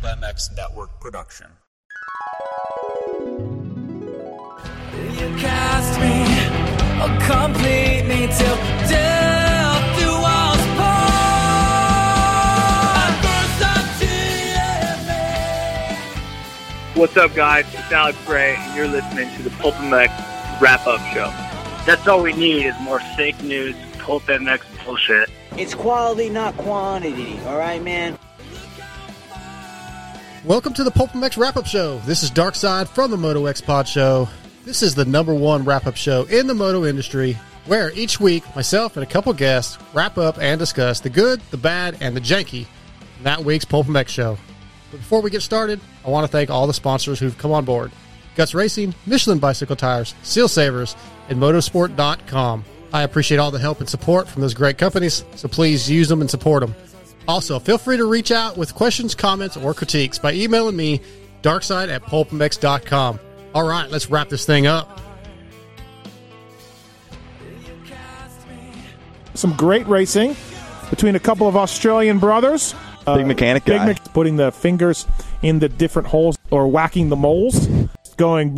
Pulp MX Network production. You cast me, or complete me till death do us part. First I see me. What's up, guys? It's Alex Gray, and you're listening to the Pulp MX Wrap Up Show. That's all we need is more fake news, Pulp MX bullshit. It's quality, not quantity. All right, man. Welcome to the Pulp MX Wrap Up Show. This is Dark Side from the Moto X Pod Show. This is the number one wrap up show in the moto industry, where each week myself and a couple guests wrap up and discuss the good, the bad, and the janky in that week's Pulp MX show. But before we get started, I want to thank all the sponsors who've come on board Guts Racing, Michelin Bicycle Tires, Seal Savers, and Motorsport.com. I appreciate all the help and support from those great companies, so please use them and support them. Also, feel free to reach out with questions, comments, or critiques by emailing me, darkside at pulpmx.com. All right, let's wrap this thing up. some great racing between a couple of Australian brothers. Big mechanic Big guy. Mc- putting the fingers in the different holes or whacking the moles, going.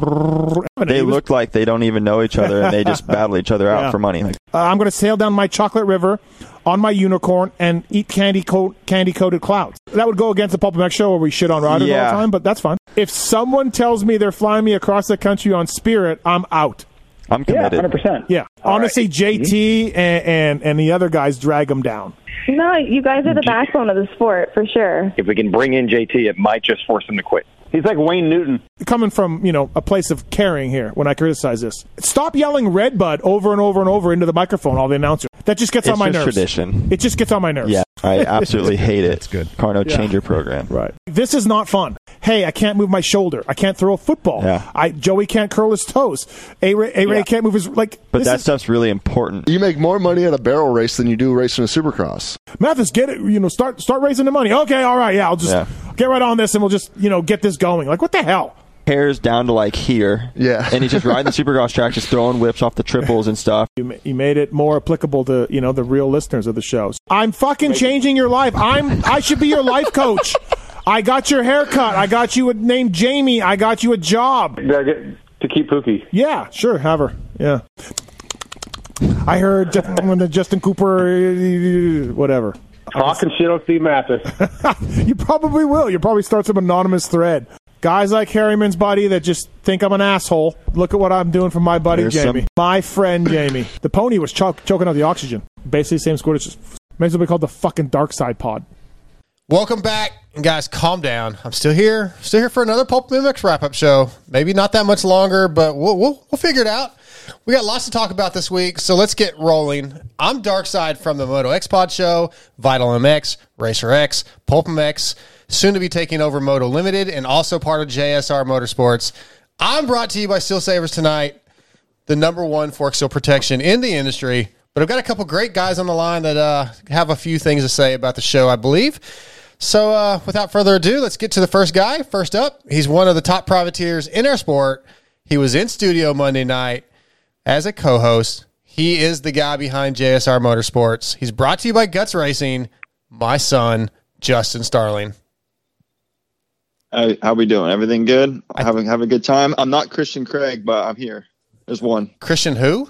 They was- look like they don't even know each other, and they just battle each other out Yeah. for money. Like, Uh, I'm going to sail down my chocolate river on my unicorn and eat candy coat candy coated clouds. That would go against the Pulp MX show where we shit on riders all the time, but that's fine. If someone tells me they're flying me across the country on Spirit, I'm out. I'm committed. Yeah, 100. Yeah, honestly, JT and, and and the other guys drag them down. No, you guys are the backbone of the sport for sure. if we can bring in JT, it might just force him to quit. He's like Wayne Newton. coming from you know a place of caring here when I criticize this. Stop yelling "Red Bud" over and over and over into the microphone. All the announcer that just gets It's on my just nerves. tradition. It just gets on my nerves. Yeah, I absolutely hate it. It's good. Carno, Yeah. change your program. Right. This is not fun. Hey, I can't move my shoulder. I can't throw a football. Yeah. I Joey can't curl his toes. A Ray, Yeah. can't move his like. But this that is, stuff's really important. You make more money at a barrel race than you do racing a supercross. Matthes, get it. You know, start start raising the money. Okay, all right, yeah. I'll just Yeah. get right on this, and we'll just you know get this going. Like what the hell? Hair's down to like here. Yeah. And he's just riding the supercross track, just throwing whips off the triples and stuff. You, ma- you made it more applicable to you know the real listeners of the shows. I'm fucking changing your life. I'm I should be your life coach. I got your haircut. I got you a name Jamie. I got you a job. To keep Pookie. Yeah, sure, have her. Yeah. I heard Justin, when the Justin Cooper, whatever. Talking shit on Steve Matthes. You probably will. You'll probably start some anonymous thread. Guys like Harryman's buddy that just think I'm an asshole. Look at what I'm doing for my buddy There's Jamie. some- My friend Jamie. The pony was choke, choking out the oxygen. Basically, same score. It's just may as well be called the fucking dark side pod. Welcome back, and guys. Calm down. I'm still here, still here for another Pulp MX wrap up show. Maybe not that much longer, but we'll we'll, we'll figure it out. We got lots to talk about this week, so let's get rolling. I'm Dark Side from the Moto X Pod Show, Vital MX, Racer X, Pulp MX, soon to be taking over Moto Limited, and also part of JSR Motorsports. I'm brought to you by Seal Savers tonight the number one fork seal protection in the industry. But I've got a couple great guys on the line that uh, have a few things to say about the show, I believe. So uh, without further ado, let's get to the first guy. First up, he's one of the top privateers in our sport. He was in studio Monday night as a co-host. He is the guy behind JSR Motorsports. He's brought to you by Guts Racing. My son, Justin Starling. How, how we doing? Everything good? having having a good time. I'm not Christian Craig, but I'm here. There's one. Christian, who?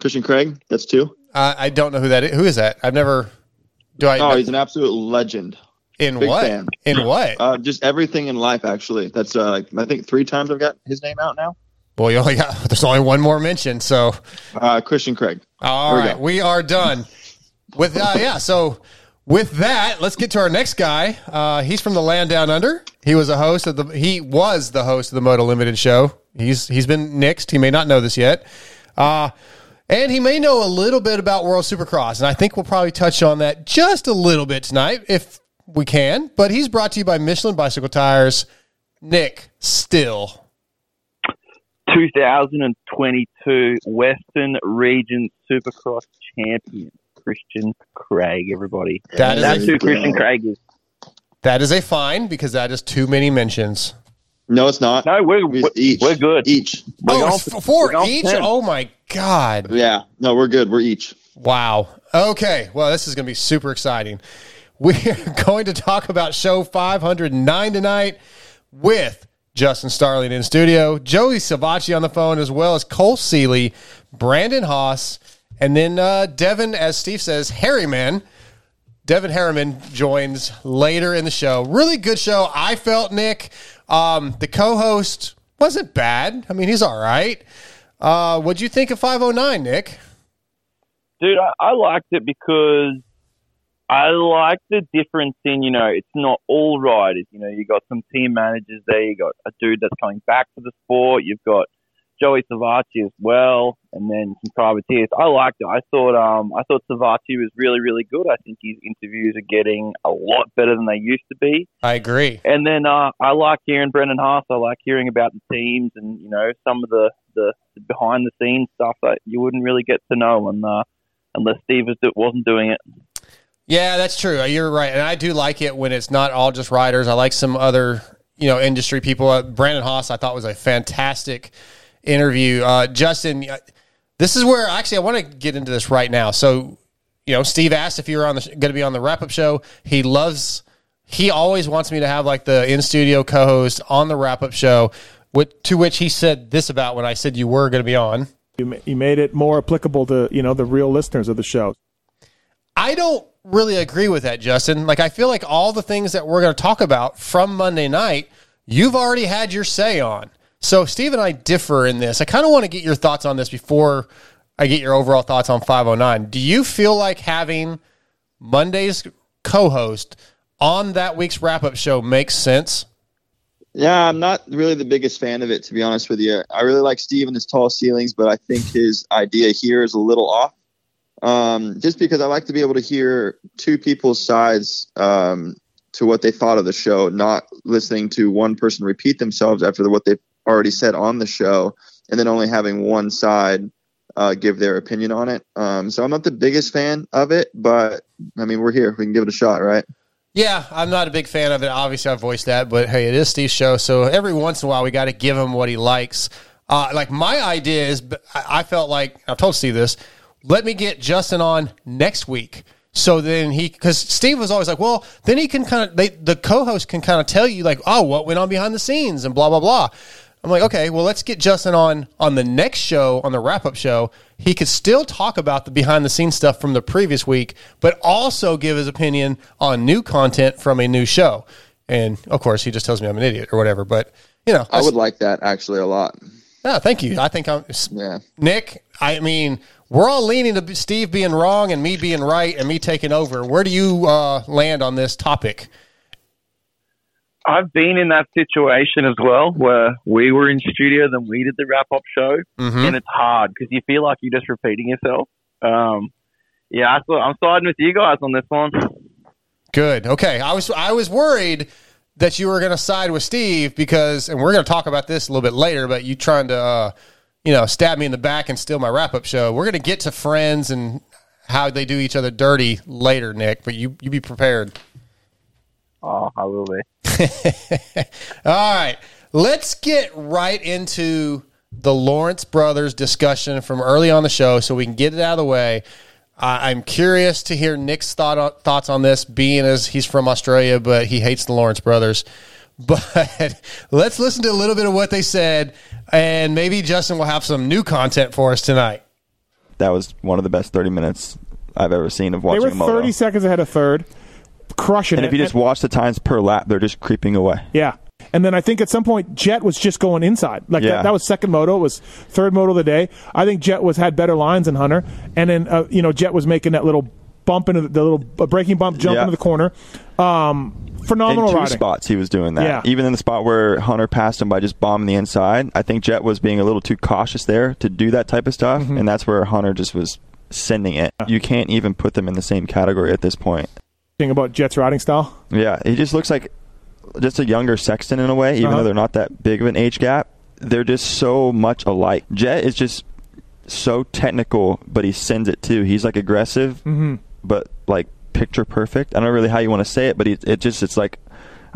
Christian Craig. That's two. Uh, I don't know who that is. Who is that? I've never. Do I? Oh, he's an absolute legend. in big what? fan. In what? Uh, just everything in life, actually. That's uh, like I think three times I've got his name out now. Well, you only got. There's only one more mention, so Uh, Christian Craig. all we right, we, are done with. Uh, yeah, so with that, let's get to our next guy. Uh, he's from the land down under. He was a host of the. He was the host of the Moto Limited show. He's he's been nixed. He may not know this yet. Uh, and he may know a little bit about World Supercross, and I think we'll probably touch on that just a little bit tonight if we can. But he's brought to you by Michelin Bicycle Tires. Nic Still. 2022 Western Region Supercross champion, Christian Craig, everybody. That is That's a- who Christian Craig is. That is a fine because that is too many mentions. No, it's not. No, we're, We- we're, each. we're good. Each. Oh, we're oh, going it's for- f- four for each? 10. Oh my god! Yeah. No, we're good. We're each. Wow. Okay. Well, this is going to be super exciting. we're going to talk about show 509 tonight with Justin Starling in studio, Joey Savatgy on the phone, as well as Cole Seeley, Brandon Haas, and then uh, Devin, as Steve says, Harryman. Devin Harriman joins later in the show. Really good show. I felt Nick. Um, the co-host wasn't bad. I mean, he's all right. Uh, what'd you think of 509, Nick? Dude, I, I liked it because I like the difference in, you know, it's not all riders. You know, you got some team managers there. You got a dude that's coming back to the sport. You've got Joey Savatgy as well, and then some privateers. I liked it. I thought, um, I thought Savatgy was really, really good. I think his interviews are getting a lot better than they used to be. I agree. And then uh, I like hearing Brandon Haas. I like hearing about the teams and you know some of the the behind the scenes stuff that you wouldn't really get to know, and uh, unless Steve was, wasn't doing it. Yeah, that's true. You're right, and I do like it when it's not all just riders. I like some other, you know, industry people. Uh, Brandon Haas, I thought was a fantastic interview. Uh, Justin, uh, this is where actually I want to get into this right now. So, you know, Steve asked if you were on the going to be on the wrap up show. He loves. He always wants me to have like the in studio co host on the wrap up show. With, to which he said this about when I said you were going to be on. You, you made it more applicable to you know the real listeners of the show. I don't really agree with that, Justin. Like, I feel like all the things that we're going to talk about from Monday night, you've already had your say on. So, Steve and I differ in this. I kind of want to get your thoughts on this before I get your overall thoughts on 509. Do you feel like having Monday's co host on that week's wrap up show makes sense? Yeah, I'm not really the biggest fan of it, to be honest with you. I really like Steve and his tall ceilings, but I think his idea here is a little off. Um, just because I like to be able to hear two people's sides um, to what they thought of the show, not listening to one person repeat themselves after what they've already said on the show, and then only having one side uh, give their opinion on it. Um, so I'm not the biggest fan of it, but I mean, we're here. We can give it a shot, right? Yeah, I'm not a big fan of it. Obviously, I voiced that, but hey, it is Steve's show, so every once in a while we got to give him what he likes. Uh, like my idea is, I felt like I've told Steve this. Let me get Justin on next week, so then he because Steve was always like, well, then he can kind of the co-host can kind of tell you like, oh, what went on behind the scenes and blah blah blah. I'm like, okay, well, let's get Justin on on the next show, on the wrap up show. He could still talk about the behind the scenes stuff from the previous week, but also give his opinion on new content from a new show. And of course, he just tells me I'm an idiot or whatever. But you know, I would like that actually a lot. yeah, thank you. I think I'm Yeah. Nick. I mean, we're all leaning to Steve being wrong and me being right and me taking over. Where do you uh, land on this topic? I've been in that situation as well, where we were in studio, then we did the wrap up show, Mhm. and it's hard because you feel like you're just repeating yourself. Um, yeah, I thought, I'm siding with you guys on this one. Good. Okay. I was I was worried that you were going to side with Steve because, and we're going to talk about this a little bit later. But you trying to, uh, you know, stab me in the back and steal my wrap up show. We're going to get to friends and how they do each other dirty later, Nick. But you you be prepared. Oh, I will be. All right. Let's get right into the Lawrence brothers discussion from early on the show so we can get it out of the way. I I'm curious to hear Nick's thought thoughts on this, being as he's from Australia, but he hates the Lawrence brothers. But let's listen to a little bit of what they said, and maybe Justin will have some new content for us tonight. That was one of the best 30 minutes I've ever seen of watching. They watching were a moto. 30 seconds ahead of third, crushing and it. if you just watch the times per lap, they're just creeping away. Yeah. And then I think at some point Jett was just going inside. Like Yeah. that, that was second moto. It was third moto of the day. I think Jett was had better lines than Hunter. And then uh, you know Jett was making that little bump into the, the little uh, braking bump, jump Yeah. into the corner. Um, phenomenal in two riding. spots, he was doing that. Yeah. Even in the spot where Hunter passed him by just bombing the inside, I think Jett was being a little too cautious there to do that type of stuff, Mm-hmm. and that's where Hunter just was sending it. You can't even put them in the same category at this point. Thing about Jett's riding style. Yeah, he just looks like just a younger Sexton in a way, even Uh-huh. though they're not that big of an age gap. They're just so much alike. Jett is just so technical, but he sends it too. He's like aggressive, Mhm. but like picture perfect. I don't know really how you want to say it, but he, it just it's like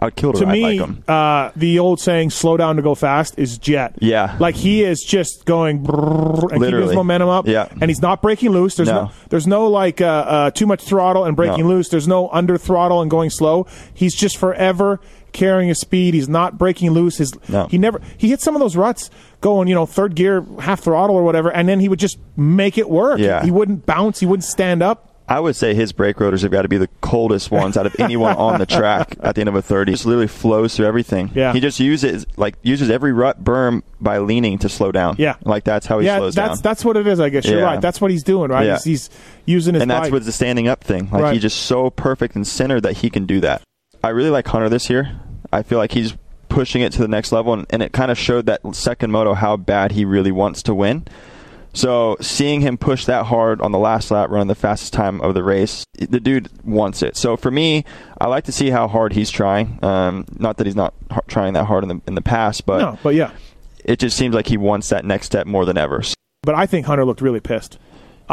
I would kill to, me, like him. uh, the old saying "slow down to go fast" is Jett. Yeah. like he is just going and keeping his momentum up. Yeah. and he's not breaking loose. There's no, No. there's no like uh, uh, too much throttle and breaking No. loose. There's no under throttle and going slow. He's just forever carrying his speed. He's not breaking loose. His No. he never he hit some of those ruts going you know third gear half throttle or whatever, and then he would just make it work. Yeah. he wouldn't bounce. He wouldn't stand up. I would say his brake rotors have got to be the coldest ones out of anyone on the track at the end of a 30. He just literally flows through everything. Yeah. He just uses like uses every rut berm by leaning to slow down. Yeah. Like that's how he yeah, slows that's down. that's what it is. I guess you're Yeah. right. That's what he's doing. Right, Yeah. he's, he's using his and that's bike. what's the standing up thing. Like Right. he's just so perfect and centered that he can do that. I really like Hunter this year. I feel like he's pushing it to the next level, and, and it kind of showed that second moto how bad he really wants to win. So seeing him push that hard on the last lap, running the fastest time of the race, the dude wants it. So for me, I like to see how hard he's trying. Um, not that he's not trying that hard in the in the past, but no, but yeah. it just seems like he wants that next step more than ever. But I think Hunter looked really pissed.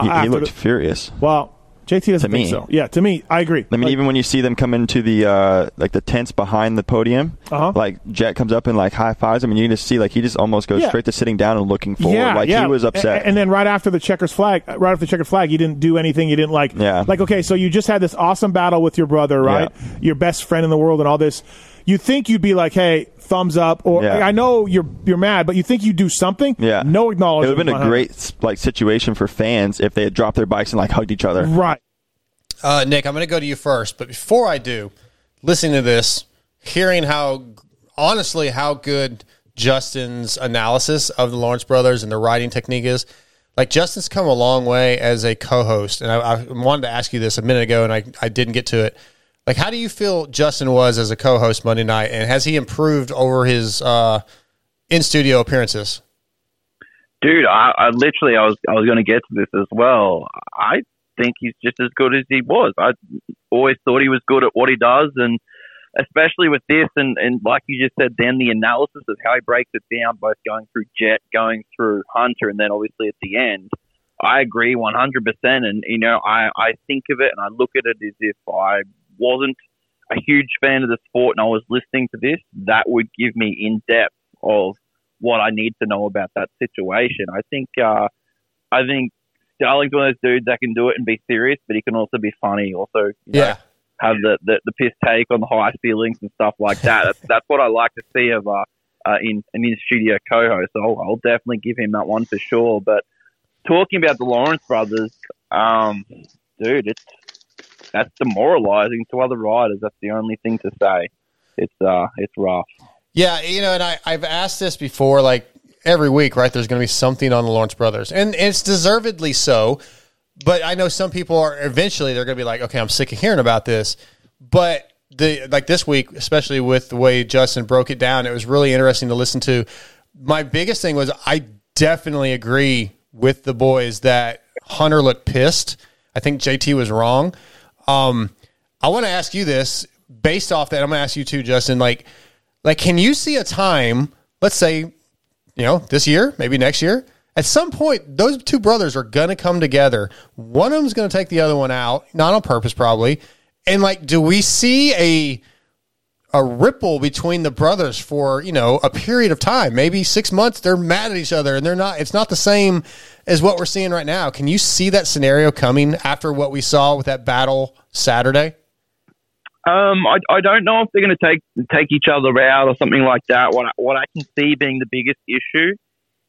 He, he looked the- furious. well. JT doesn't To think me. so. Yeah, to me, I agree. I mean, Like, even when you see them come into the uh, like the tents behind the podium, Uh-huh. like Jett comes up and like high fives him, and you just see like he just almost goes Yeah. straight to sitting down and looking forward. yeah, like yeah. he was upset. A- And, then right after the checkers flag, right after the checkered flag, you didn't do anything. You didn't like, Yeah. like okay, so you just had this awesome battle with your brother, right? Your best friend in the world, and all this. You think you'd be like, hey, thumbs up, or Yeah. I know you're you're mad, but you think you do something. yeah, no acknowledgement. It would have been a great like situation for fans if they had dropped their bikes and like hugged each other. right. Uh, Nick, I'm going to go to you first, but before I do, listening to this, hearing how honestly how good Justin's analysis of the Lawrence brothers and their riding technique is. Like Justin's come a long way as a co-host, and I, I wanted to ask you this a minute ago, and I, I didn't get to it. Like, how do you feel Justin was as a co-host Monday night, and has he improved over his uh, in studio appearances? dude, I, I literally I was I was going to get to this as well. I think he's just as good as he was. I always thought he was good at what he does, and especially with this, and and like you just said, then the analysis of how he breaks it down, both going through Jett, going through Hunter, and then obviously at the end. I agree 100%. And, you know, I, I think of it and I look at it as if I wasn't a huge fan of the sport and I was listening to this, that would give me in depth of what I need to know about that situation. I think, uh, I think Starling's one of those dudes that can do it and be serious, but he can also be funny. Also, you know, Yeah. have the, the, the piss take on the high ceilings and stuff like that. That's, that's what I like to see of uh, uh, in an in studio co-host. So I'll, I'll definitely give him that one for sure. But talking about the Lawrence brothers, um, dude, it's that's demoralizing to other riders. That's the only thing to say. It's uh, it's rough. Yeah, you know, and I, I've asked this before, like every week, right? There's going to be something on the Lawrence brothers, and, and it's deservedly so. But I know some people are eventually they're going to be like, okay, I'm sick of hearing about this. But the like this week, especially with the way Justin broke it down, it was really interesting to listen to. My biggest thing was I definitely agree with the boys that Hunter looked pissed. I think JT was wrong. Um, I want to ask you this based off that. I'm going to ask you too, Justin. Like, like, can you see a time? Let's say, you know, this year, maybe next year. At some point, those two brothers are going to come together. One of them's going to take the other one out, not on purpose, probably. And like, do we see a a ripple between the brothers for you know a period of time maybe six months they're mad at each other and they're not it's not the same as what we're seeing right now can you see that scenario coming after what we saw with that battle saturday Um, I, I don't know if they're going to take take each other out or something like that. What I, what I can see being the biggest issue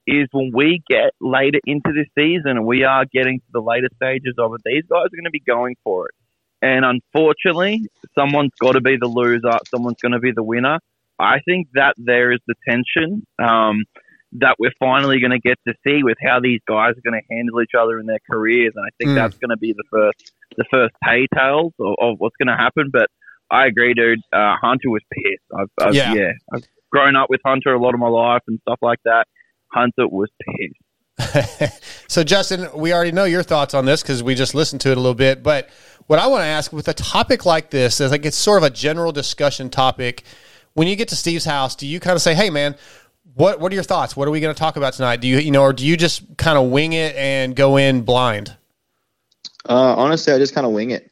is when we get later into this season and we are getting to the later stages of it. These guys are going to be going for it, and unfortunately, someone's got to be the loser. Someone's going to be the winner. I think that there is the tension um, that we're finally going to get to see with how these guys are going to handle each other in their careers, and I think Mm. that's going to be the first the first hay tales of, of what's going to happen. But I agree, dude. Uh, Hunter was pissed. I've, I've, Yeah. yeah. I've grown up with Hunter a lot of my life and stuff like that. Hunter was pissed. so justin we already know your thoughts on this because we just listened to it a little bit but what i want to ask with a topic like this is like it's sort of a general discussion topic when you get to steve's house do you kind of say hey man what what are your thoughts what are we going to talk about tonight do you you know or do you just kind of wing it and go in blind Uh, honestly, I just kind of wing it.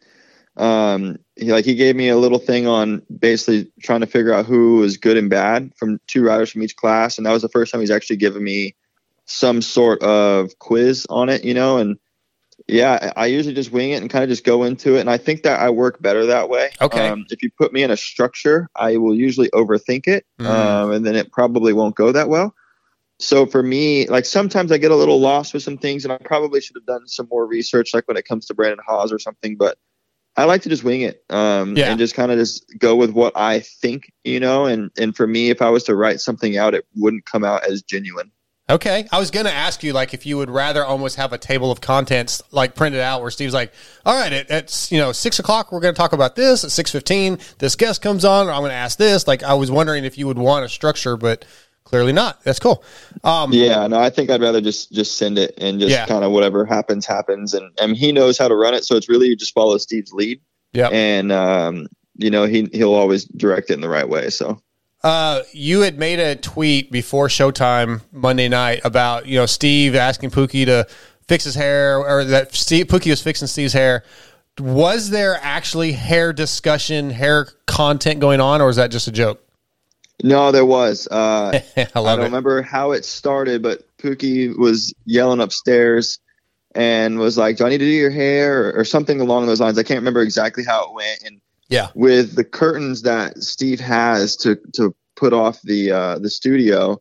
Um, he, like he gave me a little thing on basically trying to figure out who was good and bad from two riders from each class, and that was the first time he's actually given me some sort of quiz on it, you know. And yeah, I usually just wing it and kind of just go into it, and I think that I work better that way. Okay. Um, if you put me in a structure, I will usually overthink it, Mm. um, and then it probably won't go that well. So for me, like sometimes I get a little lost with some things, and I probably should have done some more research, like when it comes to Brandon Haas or something. But I like to just wing it, um, Yeah. and just kind of just go with what I think, you know. And and for me, if I was to write something out, it wouldn't come out as genuine. Okay. I was going to ask you, like, if you would rather almost have a table of contents, like, printed out where Steve's like, all right, at, at you know, six o'clock, we're going to talk about this. At 6.15, this guest comes on. Or I'm going to ask this. Like, I was wondering if you would want a structure, but clearly not. That's cool. Um, Yeah, no, I think I'd rather just just send it and just Yeah. kind of whatever happens happens, and and he knows how to run it, so it's really you just follow Steve's lead. Yeah. and um, you know he he'll always direct it in the right way. So Uh, you had made a tweet before Showtime Monday night about you know Steve asking Pookie to fix his hair, or that Steve Pookie was fixing Steve's hair. Was there actually hair discussion, hair content going on, or was that just a joke? no, there was. Uh, I I don't it. remember how it started, but Pookie was yelling upstairs and was like, "Do I need to do your hair?" or, or something along those lines. I can't remember exactly how it went. And Yeah. with the curtains that Steve has to to put off the uh, the studio,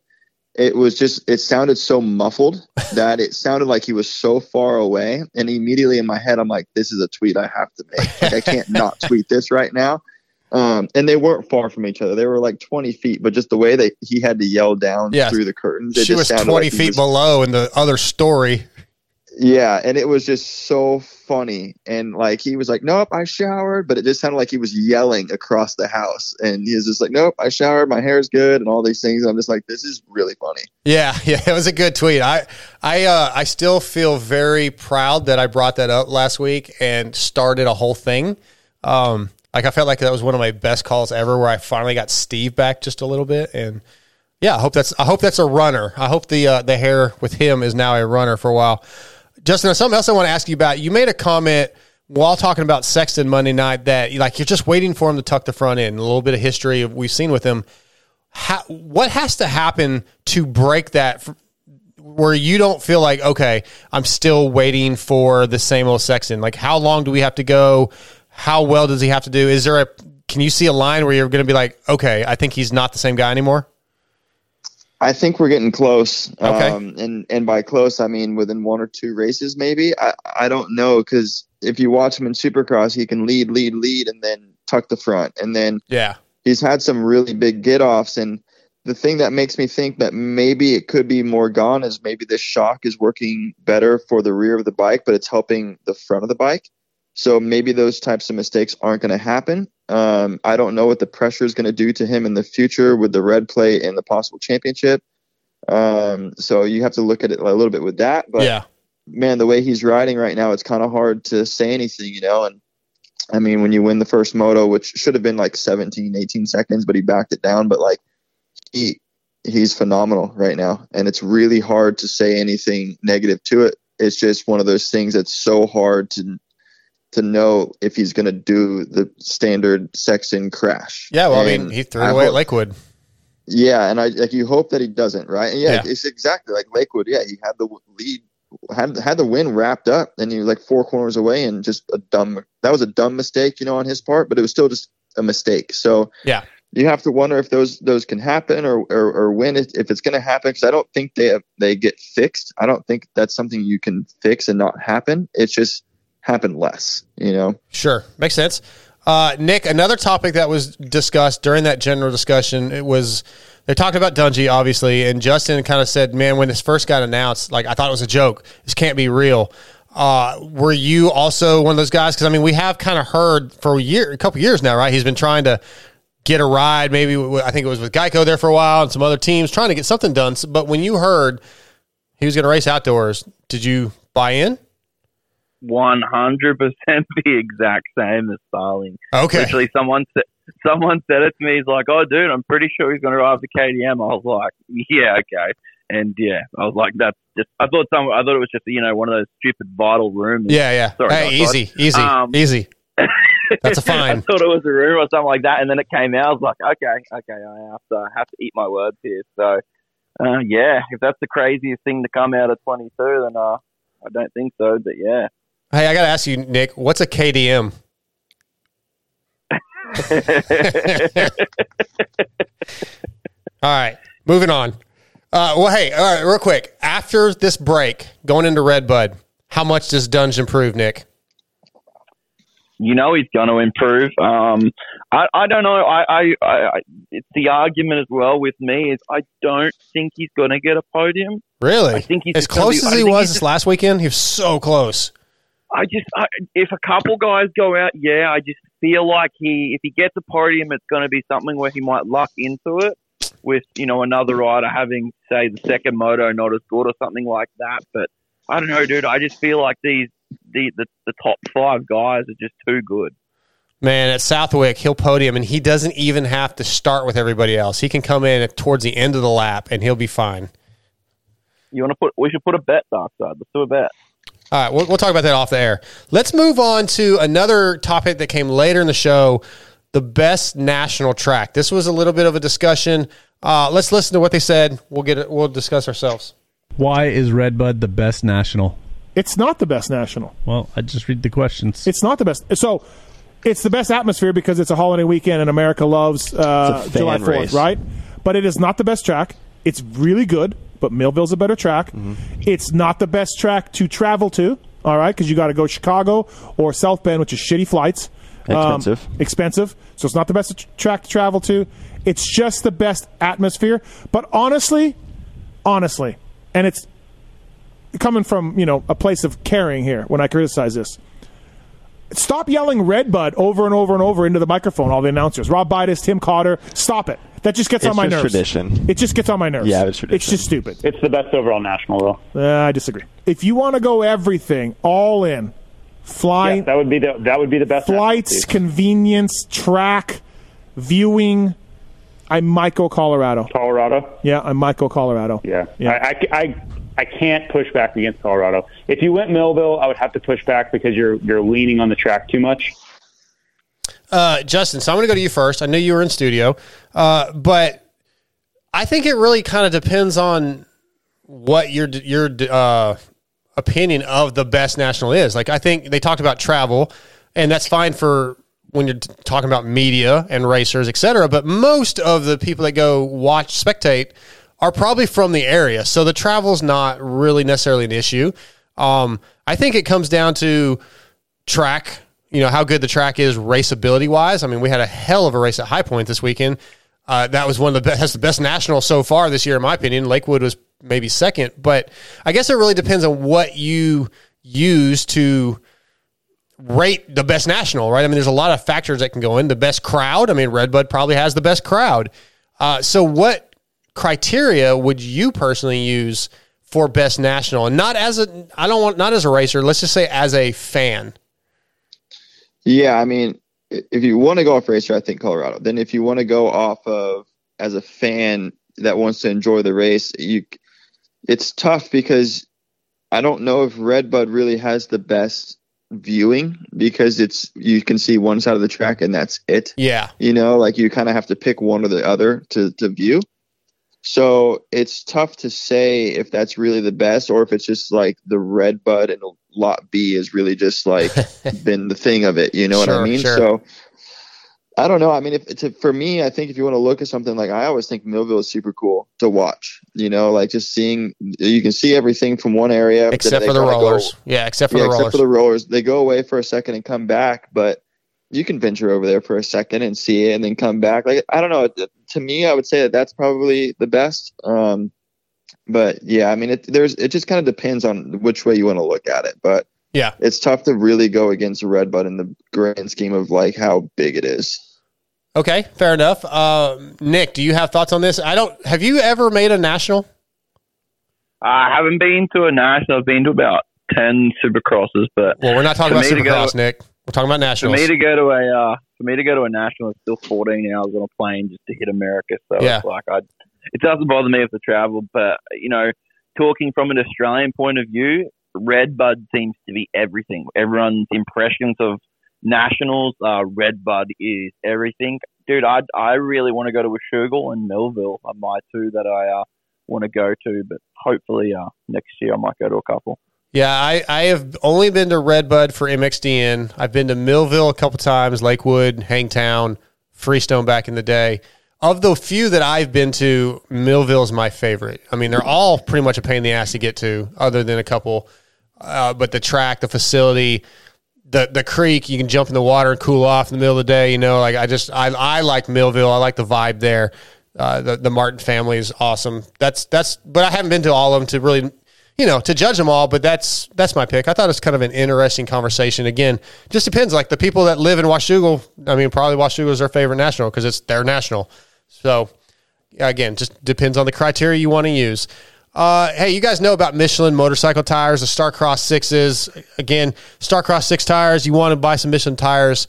it was just it sounded so muffled that it sounded like he was so far away. And immediately in my head, I'm like, "This is a tweet I have to make. Like, I can't not tweet this right now." Um, and they weren't far from each other; they were like 20 feet. But just the way that he had to yell down Yeah. through the curtains, She just was twenty like feet was- below in the other story. Yeah, and it was just so funny. And like he was like, "Nope, I showered," but it just sounded like he was yelling across the house. And he was just like, "Nope, I showered. My hair's good," and all these things. And I'm just like, "This is really funny." Yeah, yeah, it was a good tweet. I, I, uh, I still feel very proud that I brought that up last week and started a whole thing. Um, like I felt like that was one of my best calls ever, where I finally got Steve back just a little bit, and yeah, I hope that's I hope that's a runner. I hope the uh, the hair with him is now a runner for a while. Justin, something else I want to ask you about. You made a comment while talking about Sexton Monday night that like you're just waiting for him to tuck the front end. A little bit of history we've seen with him. How, what has to happen to break that f- where you don't feel like okay i'm still waiting for the same old sexton like how long do we have to go how well does he have to do is there a can you see a line where you're going to be like okay i think he's not the same guy anymore I think we're getting close. Okay. Um, and and by close, I mean within one or two races, maybe. I I don't know because if you watch him in Supercross, he can lead, lead, lead, and then tuck the front, and then yeah he's had some really big get offs. And the thing that makes me think that maybe it could be more gone is maybe this shock is working better for the rear of the bike, but it's helping the front of the bike. So maybe those types of mistakes aren't going to happen. Um, I don't know what the pressure is going to do to him in the future with the red plate and the possible championship. Um, so you have to look at it a little bit with that. But yeah man, the way he's riding right now, it's kind of hard to say anything, you know. And I mean, when you win the first moto, which should have been like 17, 18 seconds, but he backed it down. But like he he's phenomenal right now, and it's really hard to say anything negative to it. It's just one of those things that's so hard to to know if he's going to do the standard Sexton crash. yeah well i mean he threw I away hope- lakewood yeah, and I like you hope that he doesn't, right? And yeah, Yeah. it's exactly like Lakewood. Yeah, he had the lead, had had the win wrapped up, and he was like four corners away, and just a dumb. That was a dumb mistake, you know, on his part, but it was still just a mistake. So yeah you have to wonder if those those can happen, or or, or when it, if it's going to happen. Because I don't think they have, they get fixed. I don't think that's something you can fix and not happen. It's just happen less, you know. Sure, makes sense. Uh, Nick, another topic that was discussed during that general discussion, it was they talked about Dungey, obviously, and Justin kind of said, "Man, when this first got announced, like I thought it was a joke. This can't be real." Uh, were you also one of those guys? Because I mean, we have kind of heard for a year, a couple years now, right? He's been trying to get a ride. Maybe I think it was with Geico there for a while, and some other teams trying to get something done. But when you heard he was going to race outdoors, did you buy in? One hundred percent the exact same as Starling. Okay. Literally, someone said someone said it to me. He's like, "Oh, dude, I'm pretty sure he's going to drive the KTM." I was like, "Yeah, okay." And yeah, I was like, "That's just." I thought some. I thought it was just you know one of those stupid vital rumors. Yeah, yeah. Sorry, hey, easy, easy, Um, easy. That's a fine. I thought it was a rumor or something like that, and then it came out. I was like, okay, okay, I have to have to eat my words here. So, uh, yeah, if that's the craziest thing to come out of 22, then uh, I don't think so. But yeah, Hey, I got to ask you, Nick, what's a KTM? All right, moving on. Uh, well, hey, all right, real quick. After this break, going into Redbud, how much does Dunge improve, Nick? you know he's going to improve. Um, I, I don't know. I, I, I, it's the argument as well with me is I don't think he's going to get a podium. Really? I think he's as close be- as he was this last weekend. He was so close. I just, I, if a couple guys go out, yeah, I just feel like he, if he gets a podium, it's going to be something where he might luck into it with, you know, another rider having, say, the second moto not as good or something like that. But I don't know, dude. I just feel like these, the, the, the top five guys are just too good. Man, at Southwick, he'll podium, and he doesn't even have to start with everybody else. He can come in towards the end of the lap, and he'll be fine. You want to put, we should put a bet, Dark Side. Let's do a bet. All right, we'll, we'll talk about that off the air. Let's move on to another topic that came later in the show the best national track. This was a little bit of a discussion. Uh, let's listen to what they said. We'll get it. We'll discuss ourselves. Why is Redbud the best national? It's not the best national. Well, I just read the questions. It's not the best. So it's the best atmosphere because it's a holiday weekend and America loves uh, It's a fan July 4th, race. right? But it is not the best track. It's really good, but Millville's a better track. Mm-hmm. It's not the best track to travel to, all right, because you got to go Chicago or South Bend, which is shitty flights. Um, Expensive. expensive. So it's not the best tr- track to travel to. It's just the best atmosphere. But honestly, honestly, and it's coming from you know a place of caring here when I criticize this. Stop yelling Redbud over and over and over into the microphone, all the announcers. Rob Buydos, Tim Cotter. Stop it. That just gets It's on my just nerves. tradition. It just gets on my nerves. Yeah, it's tradition. It's just stupid. It's the best overall national, though. Uh, I disagree. If you want to go everything, all in, fly, Yeah, that would be the that would be the best. flights, convenience, track, viewing, I might go Colorado. Colorado. Yeah, I might go Colorado. Yeah, Yeah. I, I, I, I can't push back against Colorado. If you went Millville, I would have to push back because you're you're leaning on the track too much. Uh, Justin, so I'm going to go to you first. I knew you were in studio, uh, but I think it really kind of depends on what your your uh, opinion of the best national is. Like, I think they talked about travel, and that's fine for when you're talking about media and racers, et cetera. But most of the people that go watch, spectate, are probably from the area, so the travel's not really necessarily an issue. Um, I think it comes down to track, you know, how good the track is raceability wise. I mean, we had a hell of a race at High Point this weekend. Uh, that was one of the best, that's the best national so far this year, in my opinion. Lakewood was maybe second, but I guess it really depends on what you use to rate the best national, right? I mean, there's a lot of factors that can go in. The best crowd. I mean, Redbud probably has the best crowd. Uh, so, what criteria would you personally use for best national? And not as a, I don't want, not as a racer. Let's just say as a fan. Yeah, I mean, if you want to go off racer, I think Colorado. Then if you want to go off of as a fan that wants to enjoy the race, you it's tough because I don't know if Redbud really has the best viewing because it's you can see one side of the track and that's it. Yeah. You know, like you kind of have to pick one or the other to to view. So it's tough to say if that's really the best or if it's just like the red bud and lot B is really just like been the thing of it. You know what I mean? sure. So I don't know. I mean, if it's for me, I think if you want to look at something like I always think Millville is super cool to watch. You know, like just seeing you can see everything from one area, Except for the kinda go- rollers. yeah, except for yeah, the except rollers. for the rollers. They go away for a second and come back, but you can venture over there for a second and see it and then come back. Like I don't know. To me, I would say that that's probably the best. Um, but yeah, I mean, it, there's it just kind of depends on which way you want to look at it. But yeah, it's tough to really go against a red Redbud in the grand scheme of like how big it is. Okay, fair enough. Uh, Nick, do you have thoughts on this? I don't. Have you ever made a national? I haven't been to a national. I've been to about ten supercrosses, but Well, we're not talking about me to Supercross, Nick. We're talking about nationals. For nationals. me to go to a uh, for me to go to a national, it's still 14 hours on a plane just to hit America. So Yeah. it's like I, it doesn't bother me if the travel, but you know, talking from an Australian point of view, Redbud seems to be everything. Everyone's impressions of nationals, uh, Redbud is everything, dude. I I really want to go to Washougal and Millville are my two that I uh, want to go to, but hopefully uh, next year I might go to a couple. Yeah, I, I have only been to Redbud for MXDN. I've been to Millville a couple times, Lakewood, Hangtown, Freestone back in the day. Of the few that I've been to, Millville's my favorite. I mean, they're all pretty much a pain in the ass to get to, other than a couple. Uh, but the track, the facility, the the creek, you can jump in the water and cool off in the middle of the day. You know, like I just I I like Millville. I like the vibe there. Uh, the the Martin family is awesome. That's that's. But I haven't been to all of them to really you know, to judge them all, but that's that's my pick. I thought it was kind of an interesting conversation. Again, just depends. Like the people that live in Washougal, I mean, probably Washougal is their favorite national because it's their national. So again, just depends on the criteria you want to use. Uh, hey, you guys know about Michelin motorcycle tires, the Starcross sixes. Again, Starcross six tires. You want to buy some Michelin tires?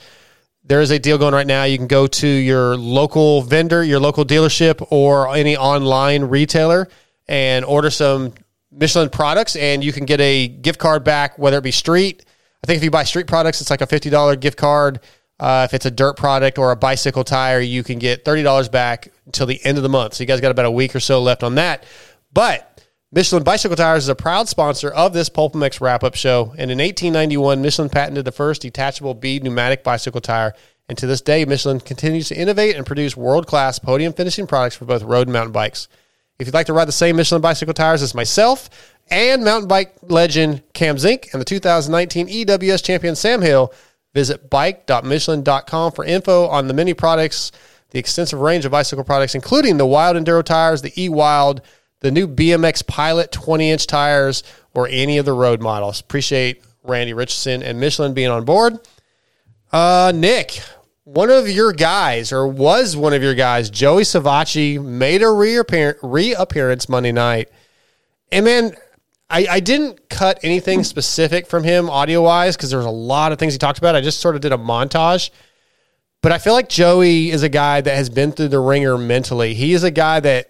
There is a deal going right now. You can go to your local vendor, your local dealership, or any online retailer and order some Michelin products, and you can get a gift card back, whether it be street. I think if you buy street products, it's like a fifty dollar gift card. Uh, if it's a dirt product or a bicycle tire, you can get thirty dollars back until the end of the month. So you guys got about a week or so left on that. But Michelin Bicycle Tires is a proud sponsor of this PulpMX wrap up show. And in 1891, Michelin patented the first detachable bead pneumatic bicycle tire. And to this day, Michelin continues to innovate and produce world class podium finishing products for both road and mountain bikes. If you'd like to ride the same Michelin bicycle tires as myself and mountain bike legend Cam Zink and the 2019 EWS champion Sam Hill, visit bike.michelin.com for info on the many products, the extensive range of bicycle products, including the Wild Enduro tires, the E Wild, the new BMX Pilot 20 inch tires, or any of the road models. Appreciate Randy Richardson and Michelin being on board. Uh, Nick, one of your guys, or was one of your guys, Joey Savatgy, made a reappear- reappearance Monday night. And man, I, I didn't cut anything specific from him audio wise because there was a lot of things he talked about. I just sort of did a montage. But I feel like Joey is a guy that has been through the ringer mentally. He is a guy that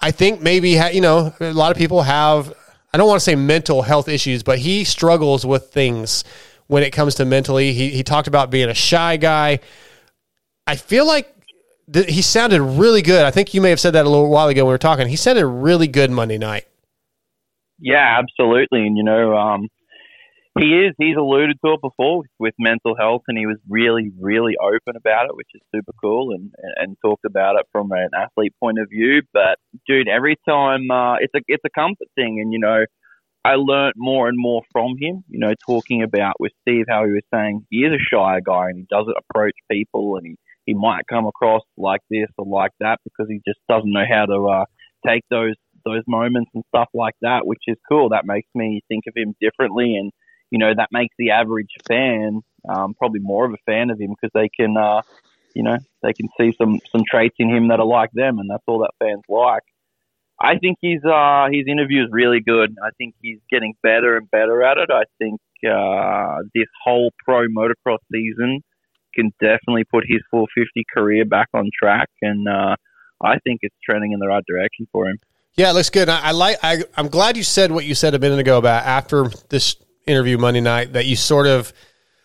I think maybe, ha- you know, a lot of people have, I don't want to say mental health issues, but he struggles with things when it comes to mentally. He, he talked about being a shy guy. I feel like th- he sounded really good. I think you may have said that a little while ago when we were talking. He sounded really good Monday night. Yeah, absolutely. And you know, um, he is. He's alluded to it before with mental health, and he was really, really open about it, which is super cool, and and talked about it from an athlete point of view. But dude, every time uh, it's a it's a comfort thing, and you know, I learnt more and more from him. You know, talking about with Steve how he was saying he is a shy guy and he doesn't approach people, and he he might come across like this or like that because he just doesn't know how to uh, take those those moments and stuff like that, which is cool. That makes me think of him differently, and you know that makes the average fan um, probably more of a fan of him because they can, uh, you know, they can see some some traits in him that are like them, and that's all that fans like. I think his uh, his interview is really good. I think he's getting better and better at it. I think uh, this whole pro motocross season can definitely put his 450 career back on track, and uh, I think it's trending in the right direction for him. Yeah, it looks good. I, I like. I, I'm glad you said what you said a minute ago about after this interview Monday night that you sort of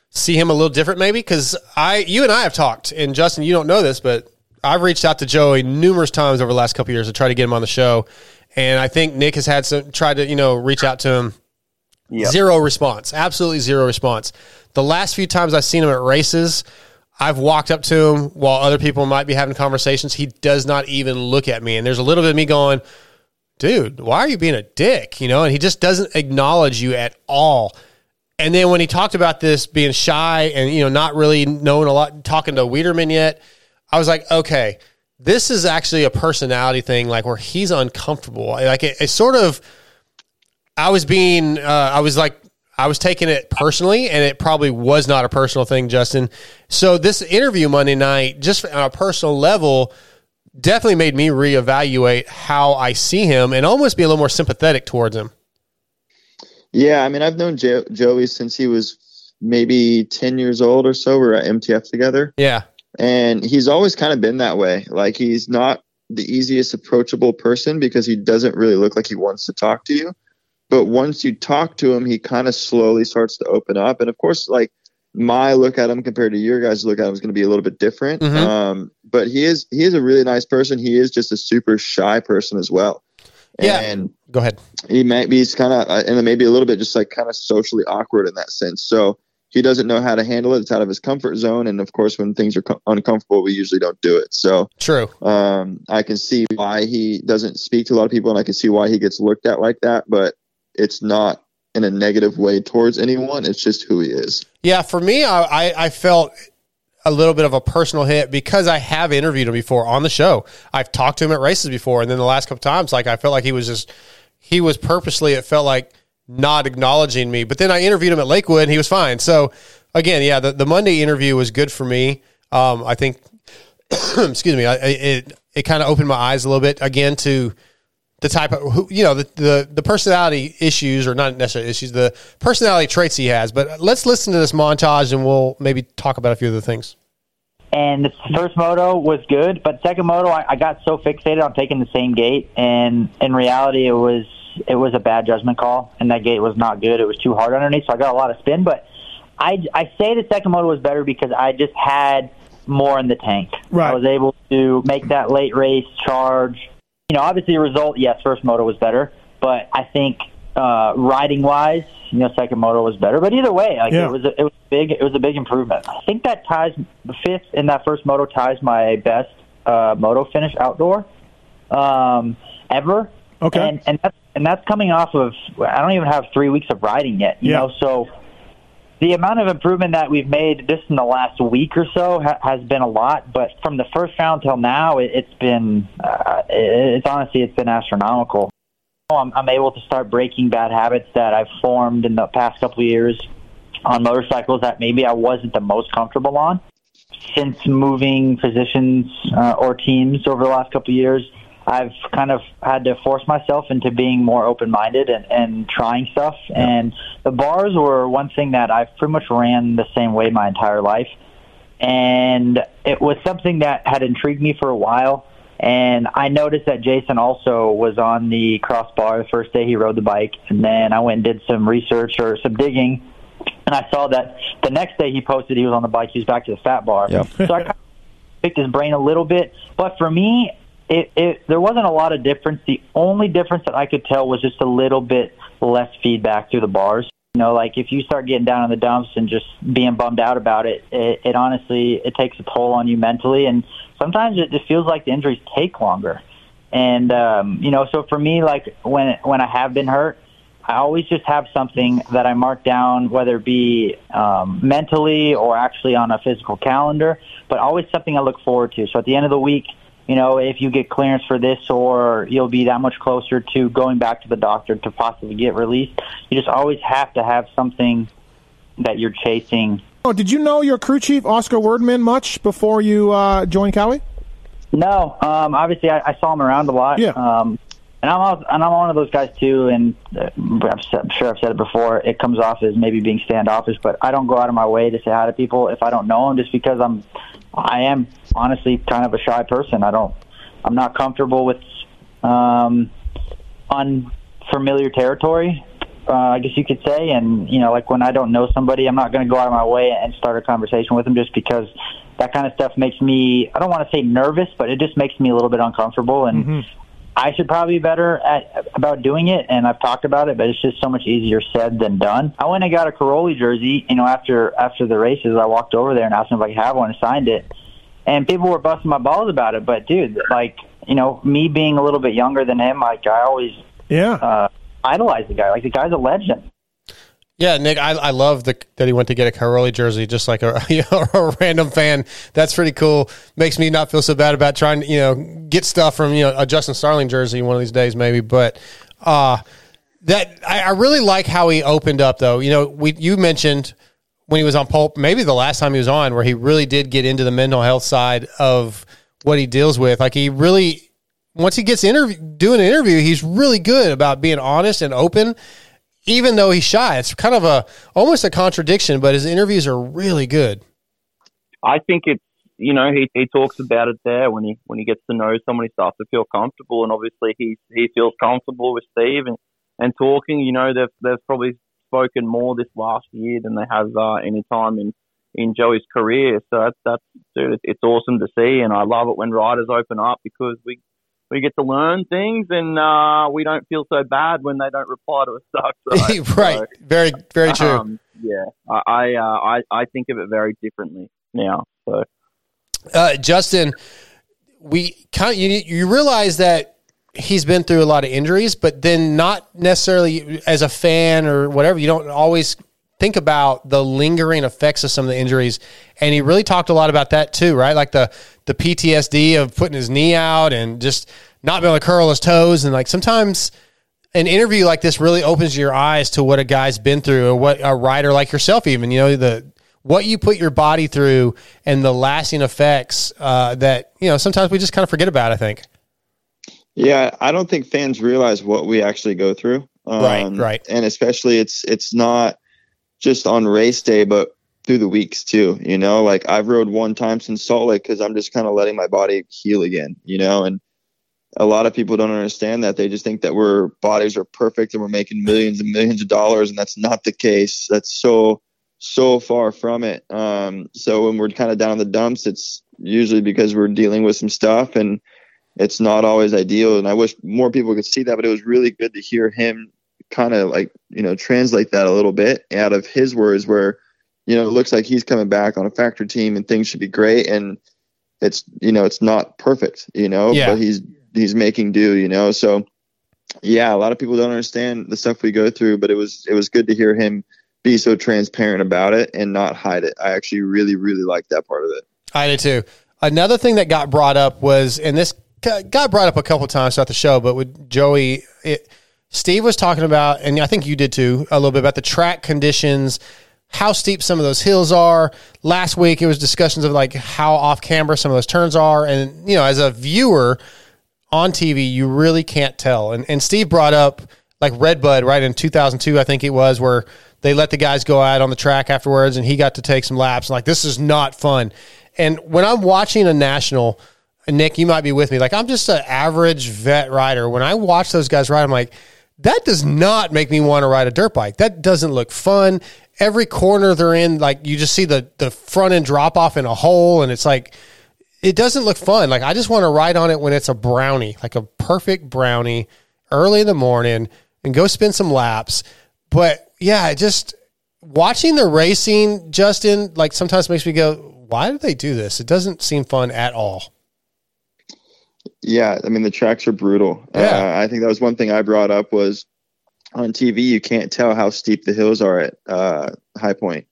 see him a little different, maybe because I, you and I have talked, and Justin, you don't know this, but I've reached out to Joey numerous times over the last couple years to try to get him on the show, and I think Nick has had some tried to you know reach out to him. Yep. Zero response, absolutely zero response. The last few times I've seen him at races, I've walked up to him while other people might be having conversations. He does not even look at me, and there's a little bit of me going, "Dude, why are you being a dick?" You know, and he just doesn't acknowledge you at all. And then when he talked about this being shy and you know not really knowing a lot, talking to Wiederman yet, I was like, okay, this is actually a personality thing, like where he's uncomfortable. Like it, it sort of, I was being, uh, I was like, I was taking it personally, and it probably was not a personal thing, Justin. So this interview Monday night, just on a personal level, definitely made me reevaluate how I see him and almost be a little more sympathetic towards him. Yeah, I mean, I've known jo- Joey since he was maybe 10 years old or so. We're at MTF together. Yeah. And he's always kind of been that way. Like, he's not the easiest approachable person because he doesn't really look like he wants to talk to you. But once you talk to him, he kind of slowly starts to open up. And of course, like, my look at him compared to your guys' look at him is going to be a little bit different. Mhm. Um, but he is he is a really nice person. He is just a super shy person as well. Yeah. And Go ahead. he might be kind of uh, and maybe a little bit just like kind of socially awkward in that sense. So he doesn't know how to handle it. It's out of his comfort zone, and of course, when things are co- uncomfortable, we usually don't do it. So True. um, I can see why he doesn't speak to a lot of people, and I can see why he gets looked at like that. But it's not in a negative way towards anyone. It's just who he is. Yeah, for me, I, I, I felt a little bit of a personal hit because I have interviewed him before on the show. I've talked to him at races before, and then the last couple times, like I felt like he was just he was purposely. It felt like not acknowledging me. But then I interviewed him at Lakewood, and he was fine. So again, yeah, the, the Monday interview was good for me. Um, I think, excuse me, I, it it kind of opened my eyes a little bit again to the type of who you know the, the the personality issues or not necessarily issues the personality traits he has but let's listen to this montage and we'll maybe talk about a few of the things And the first moto was good, but second moto, I, I got so fixated on taking the same gate, and in reality, it was it was a bad judgment call, and that gate was not good. It was too hard underneath, so I got a lot of spin. But I I say the second moto was better because I just had more in the tank. Right. I was able to make that late race charge. You know, obviously, the result, yes, first moto was better, but I think uh, riding wise, you know, second moto was better. But either way, like Yeah. it was a, it was big. It was a big improvement. I think that ties the fifth in that first moto ties my best uh, moto finish outdoor um, ever. Okay. And and that's and that's coming off of I don't even have three weeks of riding yet. You Yeah. know, so the amount of improvement that we've made just in the last week or so ha- has been a lot. But from the first round till now, it, it's been uh, it, it's honestly it's been astronomical. I'm, I'm able to start breaking bad habits that I've formed in the past couple of years on motorcycles that maybe I wasn't the most comfortable on. Since moving positions uh, or teams over the last couple of years, I've kind of had to force myself into being more open-minded and, and trying stuff. And the bars were one thing that I've pretty much ran the same way my entire life. And it was something that had intrigued me for a while. And I noticed that Jason also was on the crossbar the first day he rode the bike. And then I went and did some research or some digging. And I saw that the next day he posted he was on the bike. He was back to the fat bar. Yep. So I kind of picked his brain a little bit. But for me, it, it there wasn't a lot of difference. The only difference that I could tell was just a little bit less feedback through the bars. You know, like if you start getting down in the dumps and just being bummed out about it, it, it honestly it takes a toll on you mentally, and sometimes it just feels like the injuries take longer. And um, you know, so for me, like when when I have been hurt, I always just have something that I mark down, whether it be um, mentally or actually on a physical calendar, but always something I look forward to. So at the end of the week, you know, if you get clearance for this or you'll be that much closer to going back to the doctor to possibly get released, you just always have to have something that you're chasing. Oh, did you know your crew chief Oscar Wirdeman much before you uh, joined Kawi? No, um, obviously I, I saw him around a lot. Yeah. Um, and I'm al- and I'm one of those guys too. And uh, I'm sure I've said it before. It comes off as maybe being standoffish, but I don't go out of my way to say hi to people if I don't know them, just because I'm I am honestly kind of a shy person. I don't I'm not comfortable with um, unfamiliar territory. Uh, I guess you could say, and you know, like when I don't know somebody, I'm not going to go out of my way and start a conversation with them just because that kind of stuff makes me. I don't want to say nervous, but it just makes me a little bit uncomfortable, and I should probably be better at about doing it. And I've talked about it, but it's just so much easier said than done. I went and got a Cairoli jersey. You know, after after the races, I walked over there and asked them if I could have one and signed it, and people were busting my balls about it. But dude, like you know, me being a little bit younger than him, like I always Yeah. uh, idolize the guy. Like the guy's a legend. Yeah nick i, I love the, that he went to get a Cairoli jersey just like a, you know, a random fan. That's pretty cool. Makes me not feel so bad about trying to you know get stuff from you know a justin starling jersey one of these days maybe. But uh that I, I really like how he opened up though. You know we you mentioned when he was on pulp maybe the last time he was on where he really did get into the mental health side of what he deals with. Like he really once he gets interview doing an interview he's really good about being honest and open even though he's shy it's kind of a almost a contradiction but his interviews are really good I think it's you know he he talks about it there when he when he gets to know someone he starts to feel comfortable and obviously he he feels comfortable with Steve and and talking you know they've they've probably spoken more this last year than they have uh, any time in in Joey's career. So that's that's dude, it's, it's awesome to see, and I love it when riders open up because we we get to learn things, and uh, we don't feel so bad when they don't reply to stuff. So, right. so, Very, very true. um, yeah, I I, uh, I I think of it very differently now. So uh, Justin, we kind of, you, you realize that he's been through a lot of injuries, but then not necessarily as a fan or whatever, you don't always think about the lingering effects of some of the injuries. And he really talked a lot about that too, right? Like the, the PTSD of putting his knee out and just not being able to curl his toes. And like sometimes an interview like this really opens your eyes to what a guy's been through or what a rider like yourself, even, you know, the, what you put your body through and the lasting effects uh, that, you know, sometimes we just kind of forget about, I think. Yeah, I don't think fans realize what we actually go through. Um, Right, right. And especially it's it's not just on race day, but through the weeks too. You know, like I've rode one time since Salt Lake because I'm just kind of letting my body heal again. You know, and a lot of people don't understand that. They just think that we're bodies are perfect and we're making millions and millions of dollars, and that's not the case. That's so so far from it. Um, so when we're kind of down in the dumps, it's usually because we're dealing with some stuff and it's not always ideal. And I wish more people could see that, but it was really good to hear him kind of like, you know, translate that a little bit out of his words where, you know, it looks like he's coming back on a factor team and things should be great. And it's, you know, it's not perfect, you know, Yeah. but he's, he's making do, you know? So yeah, a lot of people don't understand the stuff we go through, but it was, it was good to hear him be so transparent about it and not hide it. I actually really, really liked that part of it. I did too. Another thing that got brought up was, and this got got brought up a couple times throughout the show, but with Joey, it, Steve was talking about, and I think you did too, a little bit about the track conditions, how steep some of those hills are. Last week, it was discussions of like how off camber some of those turns are, and you know, as a viewer on TV, you really can't tell. And and Steve brought up like Redbud right in 2002, I think it was, where they let the guys go out on the track afterwards, and he got to take some laps. Like this is not fun. And when I'm watching a national, Nick, you might be with me. Like I'm just an average vet rider. When I watch those guys ride, I'm like, that does not make me want to ride a dirt bike. That doesn't look fun. Every corner they're in, like you just see the the front end drop off in a hole, and it's like it doesn't look fun. Like I just want to ride on it when it's a brownie, like a perfect brownie, early in the morning, and go spin some laps. But yeah, just watching the racing, Justin, like sometimes makes me go, why do they do this? It doesn't seem fun at all. Yeah, I mean the tracks are brutal. Yeah. Uh, I think that was one thing I brought up was on TV you can't tell how steep the hills are at uh, High Point.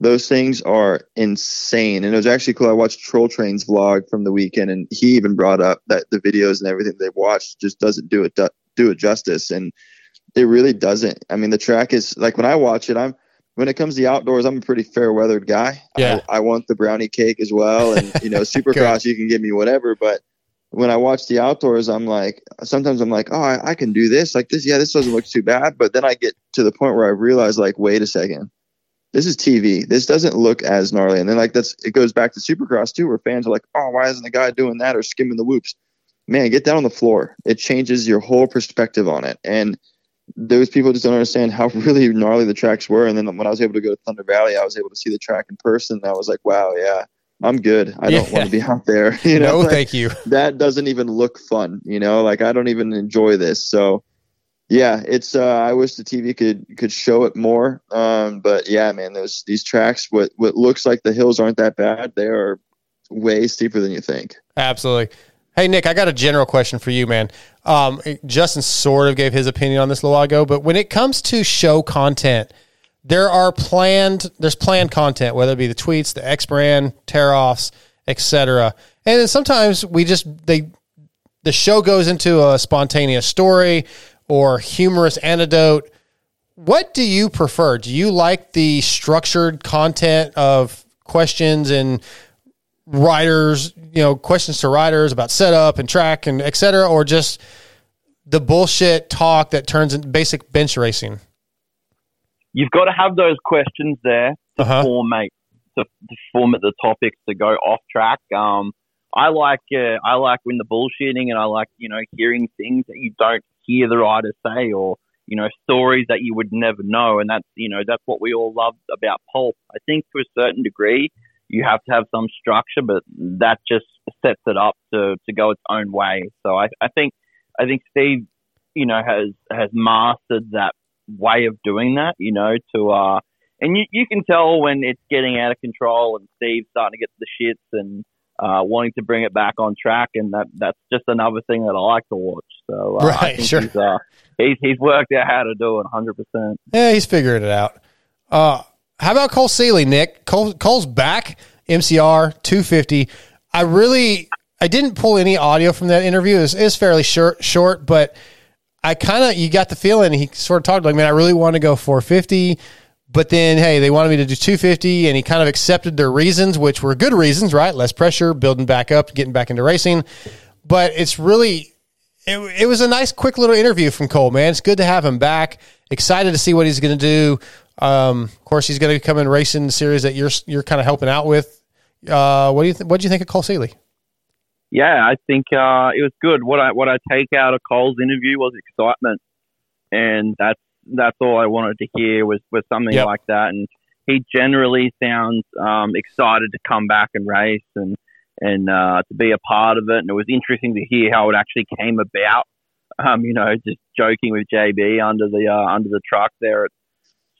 Those things are insane, and it was actually cool. I watched Troll Train's vlog from the weekend, and he even brought up that the videos and everything they've watched just doesn't do it do it justice, and it really doesn't. I mean, the track is like when I watch it, I'm when it comes to outdoors, I'm a pretty fair weathered guy. Yeah. I, I want the brownie cake as well, and you know, Supercross you can give me whatever, but when I watch the outdoors, I'm like, sometimes I'm like, oh, I, I can do this. Like this, yeah, this doesn't look too bad. But then I get to the point where I realize, like, wait a second, this is TV. This doesn't look as gnarly. And then like that's it goes back to Supercross too, where fans are like, oh, why isn't the guy doing that or skimming the whoops? Man, get down on the floor. It changes your whole perspective on it. And those people just don't understand how really gnarly the tracks were. And then when I was able to go to Thunder Valley, I was able to see the track in person. And I was like, wow, yeah, I'm good. I don't Yeah. want to be out there. You know, no, Like, thank you. that doesn't even look fun you know like i don't even enjoy this so yeah it's uh i wish the tv could could show it more um but yeah man those these tracks what what looks like the hills aren't that bad they are way steeper than you think Absolutely. Hey, Nick, I got a general question for you, man. Um, Justin sort of gave his opinion on this a while ago, but when it comes to show content, there are planned, there's planned content, whether it be the tweets, the X brand, tear offs, etc. And then sometimes we just, they, the show goes into a spontaneous story or humorous anecdote. What do you prefer? Do you like the structured content of questions and riders, you know, questions to riders about setup and track and etc or just the bullshit talk that turns into basic bench racing? You've got to have those questions there to Uh-huh. formate to, to format the topics to go off track. Um, I like uh, I like when the bullshitting and I like you know hearing things that you don't hear the rider say or you know, stories that you would never know, and that's you know that's what we all love about pulp. I think to a certain degree, you have to have some structure, but that just sets it up to to go its own way. So I, I think I think Steve, you know, has has mastered that way of doing that. You know, to uh, and you you can tell when it's getting out of control, and Steve's starting to get the shits and uh, wanting to bring it back on track, and that that's just another thing that I like to watch. So uh, I Right, think sure. he's, uh, he's he's worked out how to do it 100. percent Yeah, he's figuring it out. Uh, how about Cole Seeley, Nick? Cole, Cole's back, MCR 250. I really, I didn't pull any audio from that interview. It was, it fairly short, short, but I kind of, you got the feeling he sort of talked like, man, I really want to go 450. But then, hey, they wanted me to do 250, and he kind of accepted their reasons, which were good reasons, right? Less pressure, building back up, getting back into racing. But it's really, it, it was a nice, quick little interview from Cole, man. It's good to have him back. Excited to see what he's going to do. Um, of course, he's going to come in racing series that you're you're kind of helping out with. Uh, what do you th- what do you think of Cole Seeley? Yeah, I think uh, it was good. What I what I take out of Cole's interview was excitement, and that's that's all I wanted to hear was was something Yep. like that. And he generally sounds um, excited to come back and race and and uh, to be a part of it. And it was interesting to hear how it actually came about. Um, you know, just joking with JB under the uh, under the truck there.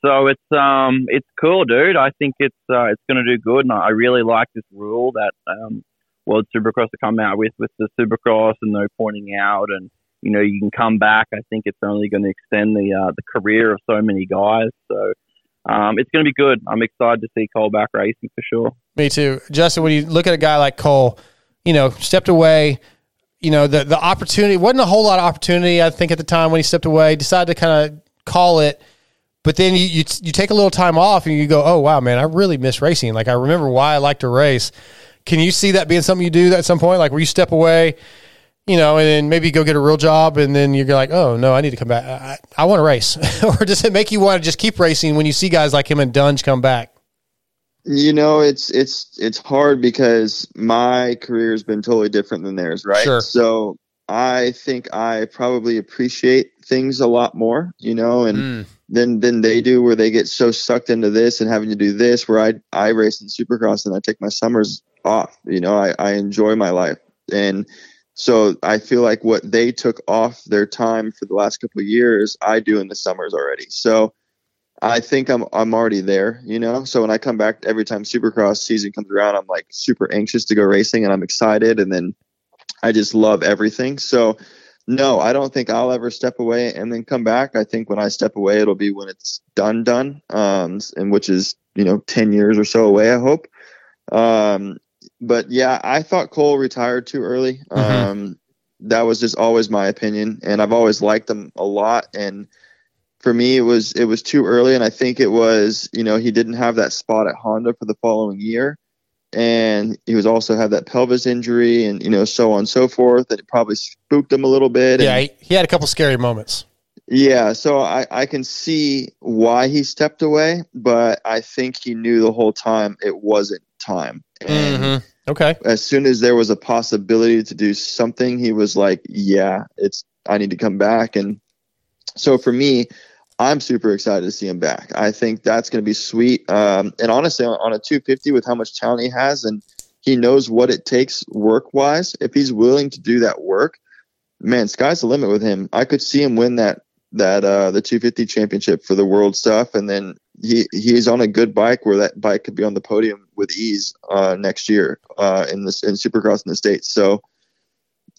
So it's um it's cool, dude. I think it's uh, it's going to do good, and I really like this rule that um, World Supercross to come out with with the Supercross and no pointing out, and you know you can come back. I think it's only going to extend the uh, the career of so many guys. So um, it's going to be good. I'm excited to see Cole back racing for sure. Me too, Justin. When you look at a guy like Cole, you know, stepped away. You know, the the opportunity wasn't a whole lot of opportunity. I think at the time when he stepped away, decided to kind of call it. But then you, you you take a little time off and you go, oh wow, man, I really miss racing. Like I remember why I like to race. Can you see that being something you do at some point, like where you step away, you know, and then maybe go get a real job, and then you're like, oh no, I need to come back. I, I want to race, or does it make you want to just keep racing when you see guys like him and Dunge come back? You know, it's it's it's hard because my career has been totally different than theirs, right? Sure. So I think I probably appreciate things a lot more, you know, and Mm. than than they do, where they get so sucked into this and having to do this. Where I I race in Supercross and I take my summers off. You know, I I enjoy my life, and so I feel like what they took off their time for the last couple of years, I do in the summers already. So. I think I'm I'm already there, you know. So when I come back every time Supercross season comes around, I'm like super anxious to go racing and I'm excited and then I just love everything. So no, I don't think I'll ever step away and then come back. I think when I step away it'll be when it's done done. Um and which is, you know, 10 years or so away, I hope. Um but yeah, I thought Cole retired too early. Um that was just always my opinion and I've always liked him a lot and for me it was it was too early and i think it was you know he didn't have that spot at honda for the following year and he was also had that pelvis injury and you know so on and so forth that it probably spooked him a little bit Yeah, and, he, he had a couple scary moments. yeah so i i can see why he stepped away but i think he knew the whole time it wasn't time and Mhm. Okay. as soon as there was a possibility to do something, he was like, "Yeah, it's I need to come back." And so for me, I'm super excited to see him back. I think that's going to be sweet. Um, and honestly, on, on a 250 with how much talent he has, and he knows what it takes work wise. If he's willing to do that work, man, sky's the limit with him. I could see him win that that uh, the 250 championship for the world stuff, and then he he's on a good bike where that bike could be on the podium with ease uh, next year uh, in this in Supercross in the states. So,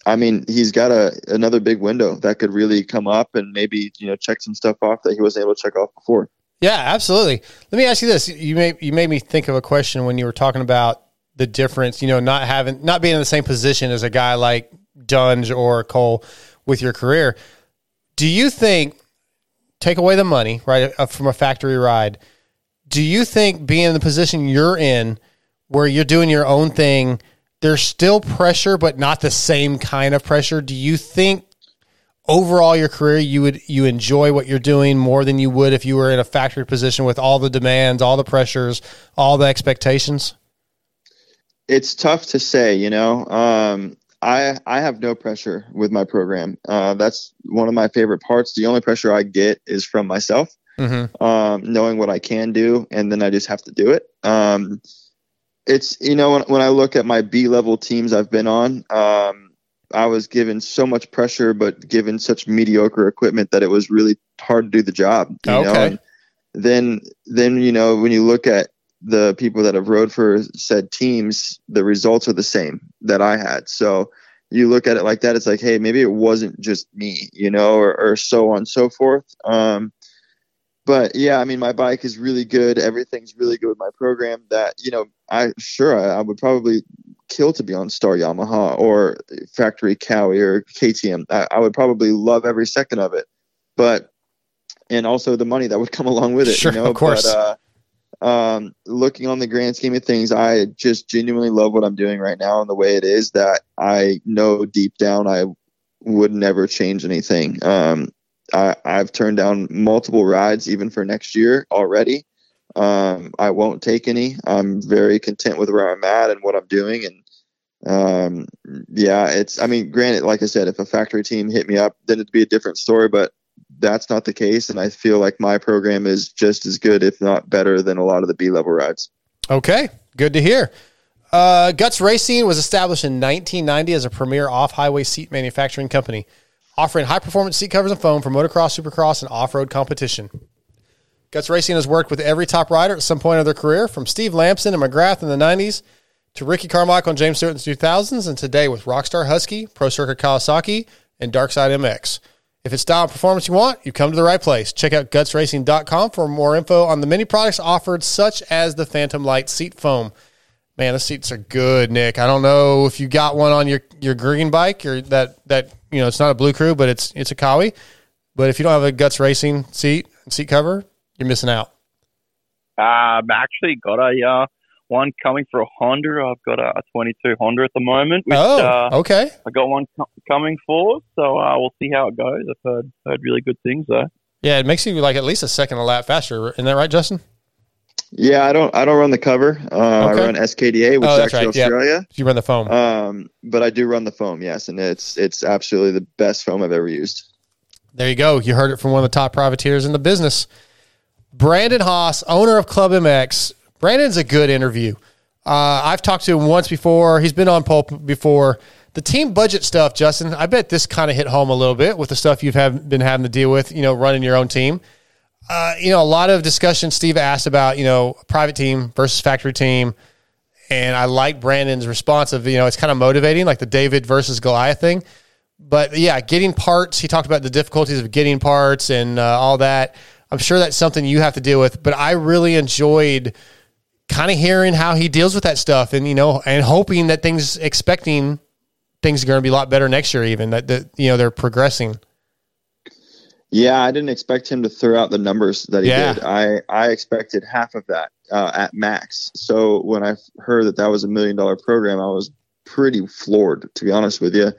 I mean, he's got a another big window that could really come up and maybe you know check some stuff off that he wasn't able to check off before. Yeah, absolutely. Let me ask you this: you made you made me think of a question when you were talking about the difference. You know, not having not being in the same position as a guy like Dunge or Cole with your career. Do you think take away the money right uh, from a factory ride? Do you think being in the position you're in, where you're doing your own thing, there's still pressure, but not the same kind of pressure? Do you think overall your career you would you enjoy what you're doing more than you would if you were in a factory position with all the demands, all the pressures, all the expectations? it's tough to say, you know. Um, I I have no pressure with my program. Uh, that's one of my favorite parts. The only pressure I get is from myself, Mm-hmm. um, knowing what I can do, and then I just have to do it. Um, it's you know when when I look at my B level teams I've been on, um, I was given so much pressure, but given such mediocre equipment that it was really hard to do the job. You know? Okay. Then then you know when you look at the people that have rode for said teams, the results are the same that I had. So you look at it like that, it's like, hey, maybe it wasn't just me, you know, or, or so on and so forth. Um, but yeah, I mean, my bike is really good. Everything's really good with my program. That you know, I sure I, I would probably kill to be on Star Yamaha or Factory Kawi or KTM. I, I would probably love every second of it. But and also the money that would come along with it. Sure, you know? of course. But, uh, um, looking on the grand scheme of things, I just genuinely love what I'm doing right now and the way it is. That I know deep down I would never change anything. Um, I, I've turned down multiple rides even for next year already. Um, I won't take any. I'm very content with where I'm at and what I'm doing. And um, yeah, it's. I mean, granted, like I said, if a factory team hit me up, then it'd be a different story. But that's not the case, and I feel like my program is just as good, if not better, than a lot of the B level rides. Okay, good to hear. Uh, Guts Racing was established in 1990 as a premier off-highway seat manufacturing company, offering high-performance seat covers and foam for motocross, supercross, and off-road competition. Guts Racing has worked with every top rider at some point of their career, from Steve Lamson and McGrath in the 90s to Ricky Carmichael and James Stewart in the 2000s, and today with Rockstar Husky, Pro Circuit Kawasaki, and Darkside MX. If it's style and performance you want, you come to the right place. Check out gutsracing.com for more info on the many products offered, such as the Phantom Light seat foam. Man, the seats are good, Nick. I don't know if you got one on your, your green bike or that that you know it's not a Blue Crew, but it's it's a Kawi. But if you don't have a Guts Racing seat seat cover, you're missing out. I've actually got a uh, one coming for a Honda. I've got a, a 22 Honda at the moment. Which, Oh, uh, okay. I got one co- coming for, so uh, we'll see how it goes. I've heard heard really good things though. Yeah, it makes you like at least a second a lap faster. Isn't that right, Justin? Yeah, I don't. I don't run the cover. Uh, I run SKDA, which Oh, is actually right. Yeah. Australia. You run the foam. Um, but I do run the foam, yes, and it's it's absolutely the best foam I've ever used. There you go. You heard it from one of the top privateers in the business. Brandon Haas, owner of Club MX. Brandon's a good interview. Uh, I've talked to him once before. He's been on Pulp before. The team budget stuff, Justin, I bet this kind of hit home a little bit with the stuff you've have, been having to deal with, you know, running your own team. Uh, you know, a lot of discussion Steve asked about, you know, private team versus factory team. And I like Brandon's response of, you know, it's kind of motivating, like the David versus Goliath thing. But yeah, getting parts, he talked about the difficulties of getting parts and uh, all that. I'm sure that's something you have to deal with, but I really enjoyed kind of hearing how he deals with that stuff and, you know, and hoping that things, expecting things are going to be a lot better next year, even that, that you know, they're progressing. Yeah, I didn't expect him to throw out the numbers that he Yeah. did. I I expected half of that uh, at max. So when I heard that that was a million dollar program, I was pretty floored, to be honest with you.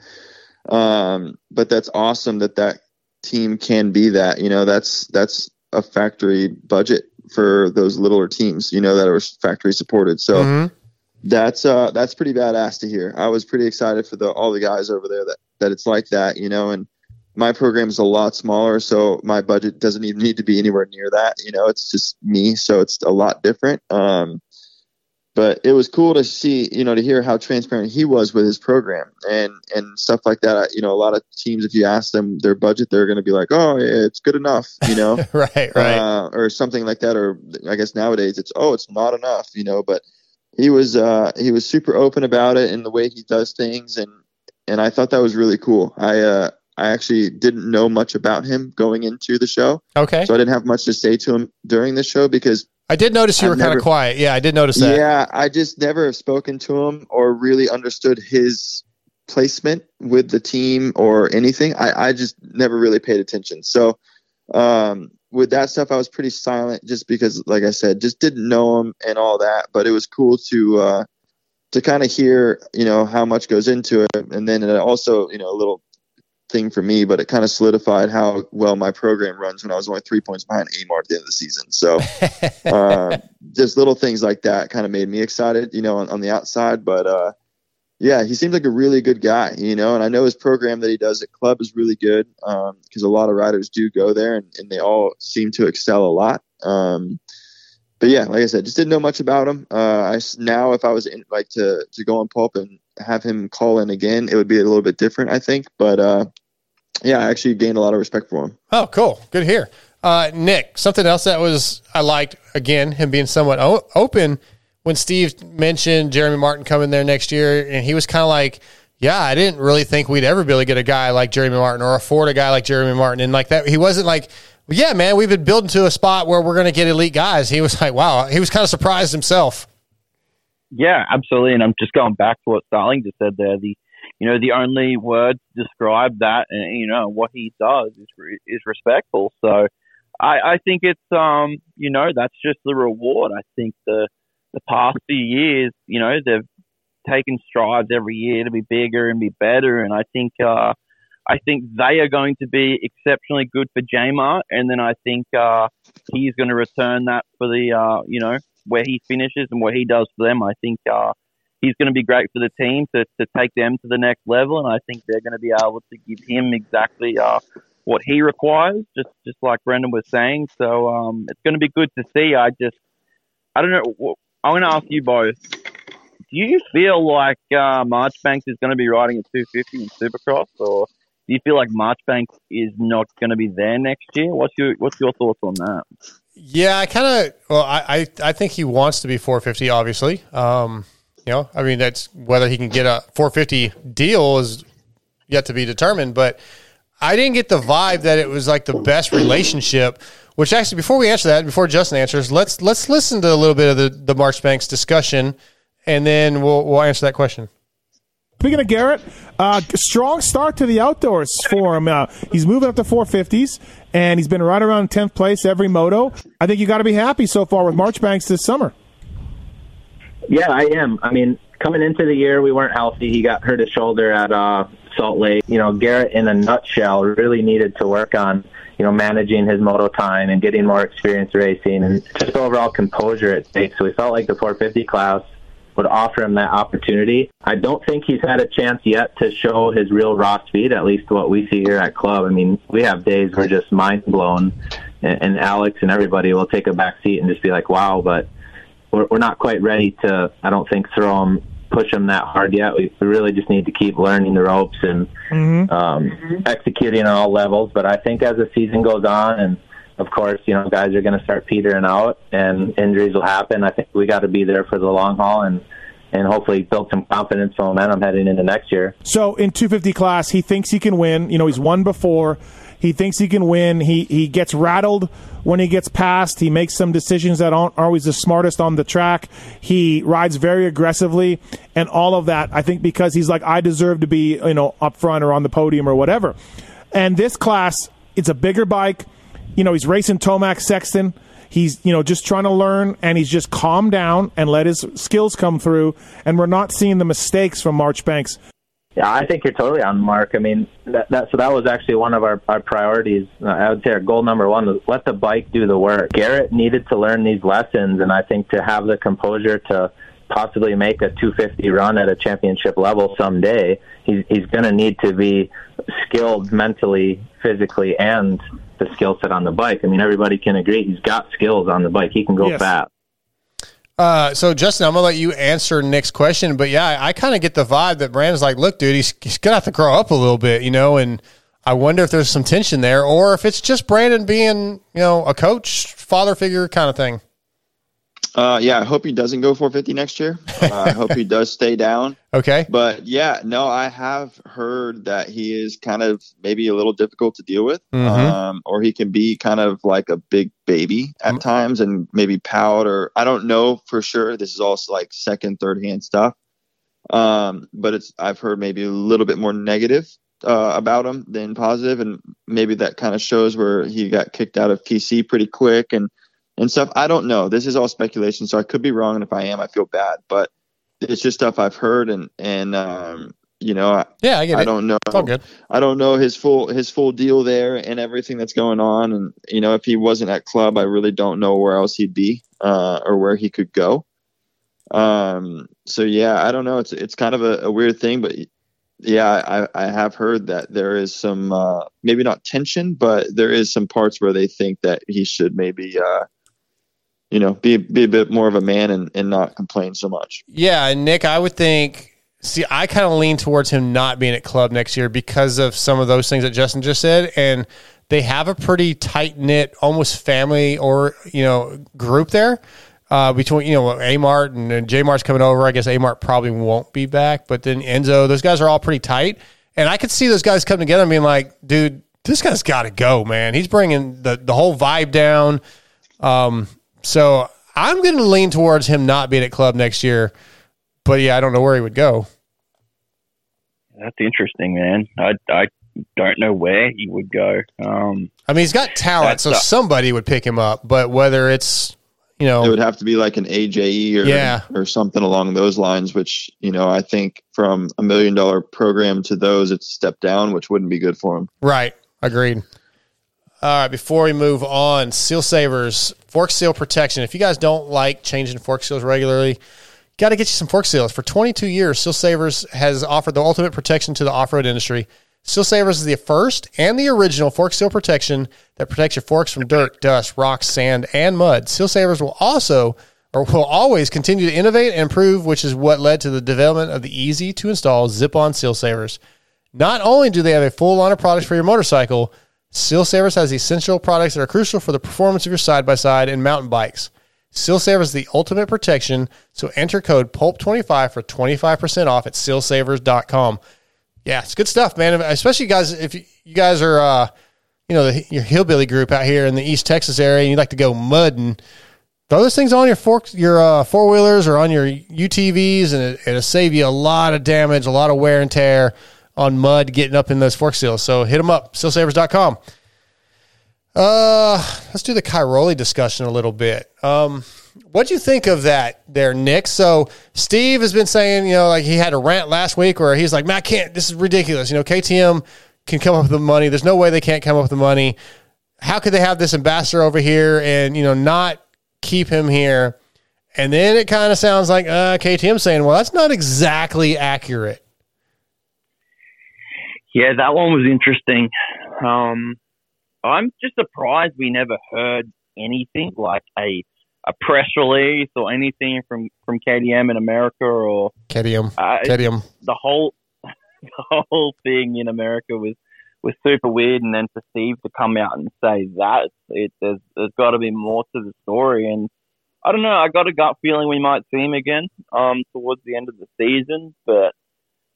Um, but that's awesome that that team can be that. You know, that's that's a factory budget for those littler teams. You know, that are factory supported. So Mhm. that's uh that's pretty badass to hear. I was pretty excited for the all the guys over there that that it's like that, you know, and my program is a lot smaller, so my budget doesn't even need to be anywhere near that. You know, it's just me, so it's a lot different. Um, but it was cool to see, you know, to hear how transparent he was with his program and and stuff like that. You know, a lot of teams, if you ask them their budget, they're going to be like, "Oh, yeah, it's good enough," you know, right, right. uh, or something like that. Or I guess nowadays it's, "Oh, it's not enough," you know. But he was uh, he was super open about it and the way he does things, and and I thought that was really cool. I uh, I actually didn't know much about him going into the show, Okay. so I didn't have much to say to him during the show because I did notice you I've were kind of quiet. Yeah, I did notice that. yeah, I just never have spoken to him or really understood his placement with the team or anything. I, I just never really paid attention. So um, with that stuff, I was pretty silent just because, like I said, just didn't know him and all that. But it was cool to uh, to kind of hear, you know, how much goes into it, and then it also, you know, a little thing for me, but it kind of solidified how well my program runs when I was only three points behind Amar at the end of the season. So uh, just little things like that kind of made me excited, you know, on, on the outside. But uh, yeah, he seems like a really good guy, you know, and I know his program that he does at club is really good because a lot of riders do go there and, and they all seem to excel a lot. Um, but yeah, like I said, just didn't know much about him. Uh, I now if I was in, like to to go on pulp and have him call in again, it would be a little bit different, I think. But uh, yeah, I actually gained a lot of respect for him. Oh, cool. Good to hear. Uh, Nick, something else that was I liked again him being somewhat o- open when Steve mentioned Jeremy Martin coming there next year, and he was kind of like, "Yeah, I didn't really think we'd ever be able to get a guy like Jeremy Martin or afford a guy like Jeremy Martin," and like that, he wasn't like. Yeah, man, we've been building to a spot where we're going to get elite guys. He was like, wow, he was kind of surprised himself. Yeah, absolutely. And I'm just going back to what Starling just said there. The you know the only word to describe that and you know what he does is re- is respectful. So I, I think it's um you know that's just the reward. I think the the past few years you know they've taken strides every year to be bigger and be better, and I think uh I think they are going to be exceptionally good for Jamar, and then I think uh, he's going to return that for the uh, you know where he finishes and what he does for them. I think uh, he's going to be great for the team to, to take them to the next level, and I think they're going to be able to give him exactly uh, what he requires, just just like Brandon was saying. So um, it's going to be good to see. I just I don't know. I'm going to ask you both. Do you feel like uh, Marchbanks is going to be riding a 250 in Supercross, or do you feel like Marchbanks is not going to be there next year? What's your What's your thoughts on that? Yeah, I kind of. Well, I, I I think he wants to be 450. Obviously, um, you know, I mean, that's whether he can get a 450 deal is yet to be determined. But I didn't get the vibe that it was like the best relationship. Which actually, before we answer that, before Justin answers, let's let's listen to a little bit of the the Marchbanks discussion, and then we'll we'll answer that question. Speaking of Garrett, uh, strong start to the outdoors for him. Uh, he's moving up to 450s, and he's been right around 10th place every moto. I think you got to be happy so far with Marchbanks this summer. Yeah, I am. I mean, coming into the year, we weren't healthy. He got hurt his shoulder at uh, Salt Lake. You know, Garrett, in a nutshell, really needed to work on, you know, managing his moto time and getting more experience racing and just overall composure at stake. So we felt like the 450 class would offer him that opportunity. I don't think he's had a chance yet to show his real raw speed, at least what we see here at club. I mean, we have days we're just mind blown, and, and Alex and everybody will take a back seat and just be like, wow, but we're, we're not quite ready to, I don't think, throw him, push him that hard yet. We, we really just need to keep learning the ropes and um, executing on all levels. But I think as the season goes on, and of course, you know, guys are going to start petering out and injuries will happen. I think we got to be there for the long haul and, and hopefully build some confidence and momentum heading into next year. So in 250 class, he thinks he can win. You know, he's won before. He thinks he can win. He he gets rattled when he gets passed. He makes some decisions that aren't always the smartest on the track. He rides very aggressively and all of that. I think because he's like, I deserve to be, you know, up front or on the podium or whatever. And this class, it's a bigger bike. You know, he's racing Tomac Sexton. He's, you know, just trying to learn and he's just calmed down and let his skills come through. And we're not seeing the mistakes from Marchbanks. Yeah, I think you're totally on mark. I mean, that, that so that was actually one of our, our priorities. I would say our goal number one was let the bike do the work. Garrett needed to learn these lessons, and I think to have the composure to possibly make a 250 run at a championship level someday, he's he's going to need to be skilled mentally, physically, and the skill set on the bike. I mean, everybody can agree he's got skills on the bike. He can go Yes. fast. Uh, so Justin, I'm gonna let you answer Nick's question, but yeah, I, I kind of get the vibe that Brandon's like, look, dude, he's, he's gonna have to grow up a little bit, you know, and I wonder if there's some tension there, or if it's just Brandon being, you know, a coach, father figure kind of thing. Uh, yeah, I hope he doesn't go 450 next year. Uh, I hope he does stay down. Okay. But yeah, no, I have heard that he is kind of maybe a little difficult to deal with, Mhm. um, or he can be kind of like a big baby at times and maybe pout or I don't know for sure. This is also like second, third hand stuff. Um, but it's I've heard maybe a little bit more negative uh, about him than positive, and maybe that kind of shows where he got kicked out of PC pretty quick and and stuff. I don't know. This is all speculation, so I could be wrong, and if I am, I feel bad. But it's just stuff I've heard, and and um, you know, I, Yeah, I get I it. don't know. It's all good. I don't know his full his full deal there and everything that's going on, and you know, if he wasn't at club, I really don't know where else he'd be uh, or where he could go. Um, so yeah, I don't know. It's it's kind of a, a weird thing, but yeah, I, I have heard that there is some uh, maybe not tension, but there is some parts where they think that he should maybe uh, you know be be a bit more of a man and, and not complain so much. Yeah, and Nick, I would think. See, I kind of lean towards him not being at club next year because of some of those things that Justin just said, and they have a pretty tight knit, almost family or you know group there. Uh, between you know Amart and, and J Mart's coming over, I guess Amart probably won't be back, but then Enzo, those guys are all pretty tight, and I could see those guys come together and being like, dude, this guy's got to go, man. He's bringing the the whole vibe down. Um, so I'm going to lean towards him not being at club next year, but yeah, I don't know where he would go. That's interesting, man. I I don't know where he would go. Um, I mean, he's got talent, so the- somebody would pick him up, but whether it's you know It would have to be like an AJE or Yeah. or something along those lines, which you know I think from a million dollar program to those, it's a step down, which wouldn't be good for him. Right. Agreed. All right. Before we move on, Seal Savers fork seal protection. If you guys don't like changing fork seals regularly, got to get you some fork seals. For 22 years, Seal Savers has offered the ultimate protection to the off road industry. Seal Savers is the first and the original fork seal protection that protects your forks from dirt, dust, rocks, sand, and mud. Seal Savers will also or will always continue to innovate and improve, which is what led to the development of the easy to install zip on Seal Savers. Not only do they have a full line of products for your motorcycle, Seal Savers has essential products that are crucial for the performance of your side by side and mountain bikes. Seal Savers is the ultimate protection, so enter code PULP25 for 25% off at sealsavers.com. Yeah, it's good stuff, man. Especially guys, if you guys are, uh, you know, the, your hillbilly group out here in the East Texas area, and you like to go mudding, throw those things on your your uh, four wheelers or on your UTVs, and it, it'll save you a lot of damage, a lot of wear and tear on mud getting up in those fork seals. So hit them up, sealsavers.com. Uh, let's do the Cairoli discussion a little bit. Um, what do you think of that there, Nick? So Steve has been saying, you know, like he had a rant last week where he's like, Matt can't, this is ridiculous. You know, KTM can come up with the money. There's no way they can't come up with the money. How could they have this ambassador over here and, you know, not keep him here? And then it kind of sounds like uh, KTM saying, well, that's not exactly accurate. Yeah, that one was interesting. Um, I'm just surprised we never heard anything like a a press release or anything from from KTM in America or KDM. uh, KTM. the whole the whole thing in America was was super weird, and then for Steve to come out and say that, it there's there's got to be more to the story, and I don't know. I got a gut feeling we might see him again um towards the end of the season, but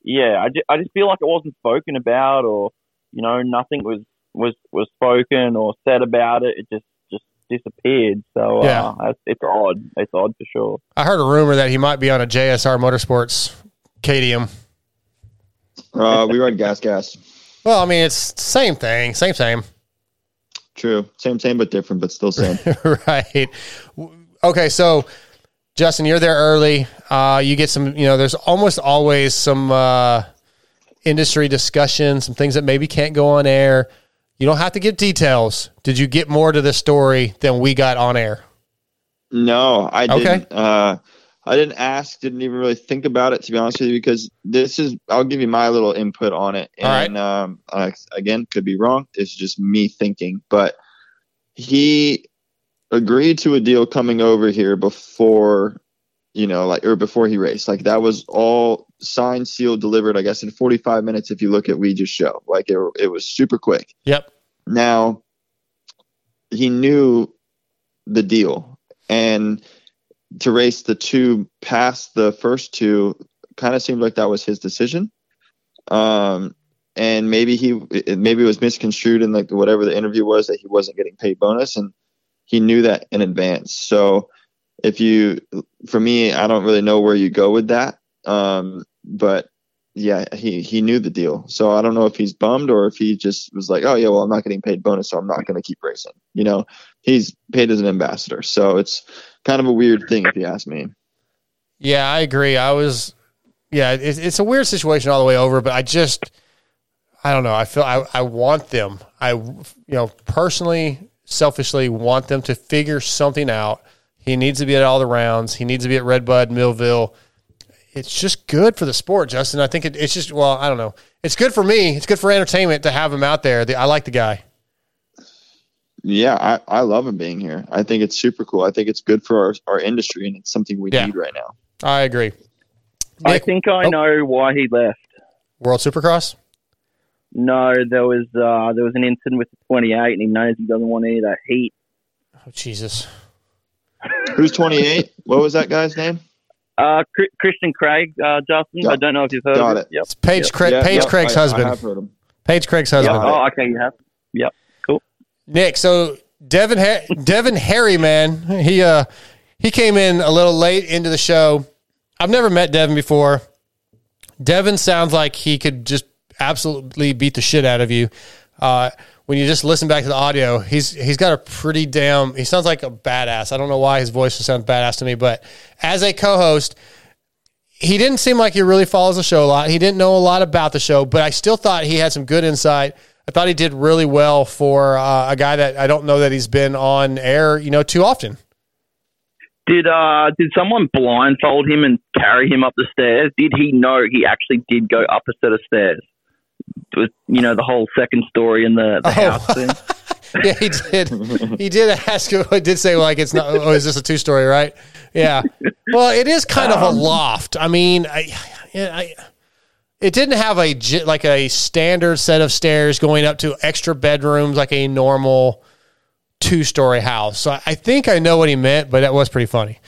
yeah, I just, I just feel like it wasn't spoken about, or you know, nothing was was was spoken or said about it. It just just disappeared. So Yeah. uh, it's, it's odd. It's odd for sure. I heard a rumor that he might be on a JSR Motorsports KTM. Uh, we run gas gas. Well, I mean, it's same thing, same, same. True, same same but different, but still same. right. Okay, so Justin, you're there early. Uh, you get some, you know, there's almost always some uh, industry discussion, some things that maybe can't go on air. You don't have to give details. Did you get more to the story than we got on air? No, I didn't. Uh, I didn't ask. Didn't even really think about it to be honest with you, because this is. I'll give you my little input on it, All right. and um, I, again, could be wrong. It's just me thinking, but he agreed to a deal coming over here before, you know, like or before he raced. Like that was all signed, sealed, delivered. I guess in 45 minutes. If you look at we just show, like it, it was super quick. Yep. Now, he knew the deal, and to race the two past the first two kind of seemed like that was his decision. Um, and maybe he maybe it was misconstrued in like whatever the interview was that he wasn't getting paid bonus, and he knew that in advance. So if you, for me, I don't really know where you go with that. Um, but yeah, he he knew the deal. So I don't know if he's bummed or if he just was like, oh yeah, well I'm not getting paid bonus, so I'm not going to keep racing. You know, he's paid as an ambassador, so it's kind of a weird thing if you ask me. Yeah, I agree. I was, yeah, it's, it's a weird situation all the way over, but I just, I don't know. I feel I, I want them. I, you know, personally, selfishly want them to figure something out. He needs to be at all the rounds. He needs to be at Redbud, Millville. it's just good for the sport, Justin. I think it, it's just well, I don't know. It's good for me. It's good for entertainment to have him out there. The, I like the guy. Yeah, I, I love him being here. I think it's super cool. I think it's good for our, our industry, and it's something we Yeah. need right now. I agree. I think I oh. know why he left. World Supercross. No, there was uh, there was an incident with the 28, and he knows he doesn't want any of that heat. Oh Jesus! Who's 28? what was that guy's name? Uh, Chri- Christian Craig, uh, Justin. I don't know if you've heard Got of it. it. Yep. It's Paige, Yep. Craig, Yeah, Paige yep, Craig's I- I husband. have heard him. Paige Craig's Yep. husband. Oh, okay, you have. Yep. Cool. Nick, so Devin ha- Devin Harry, man, he uh he came in a little late into the show. I've never met Devin before. Devin sounds like he could just absolutely beat the shit out of you. Uh, when you just listen back to the audio, he's he's got a pretty damn. He sounds like a badass. I don't know why his voice sounds badass to me, but as a co-host, he didn't seem like he really follows the show a lot. He didn't know a lot about the show, but I still thought he had some good insight. I thought he did really well for uh, a guy that I don't know that he's been on air, you know, too often. Did uh did someone blindfold him and carry him up the stairs? Did he know he actually did go up a set of stairs? With you know the whole second story in the, the Oh. house thing. yeah, he did. He did ask. He did say like it's not. Oh, is this a two story? Right? Yeah. Well, it is kind of a loft. I mean, I, yeah, I, it didn't have a like a standard set of stairs going up to extra bedrooms like a normal two story house. So I think I know what he meant, but that was pretty funny.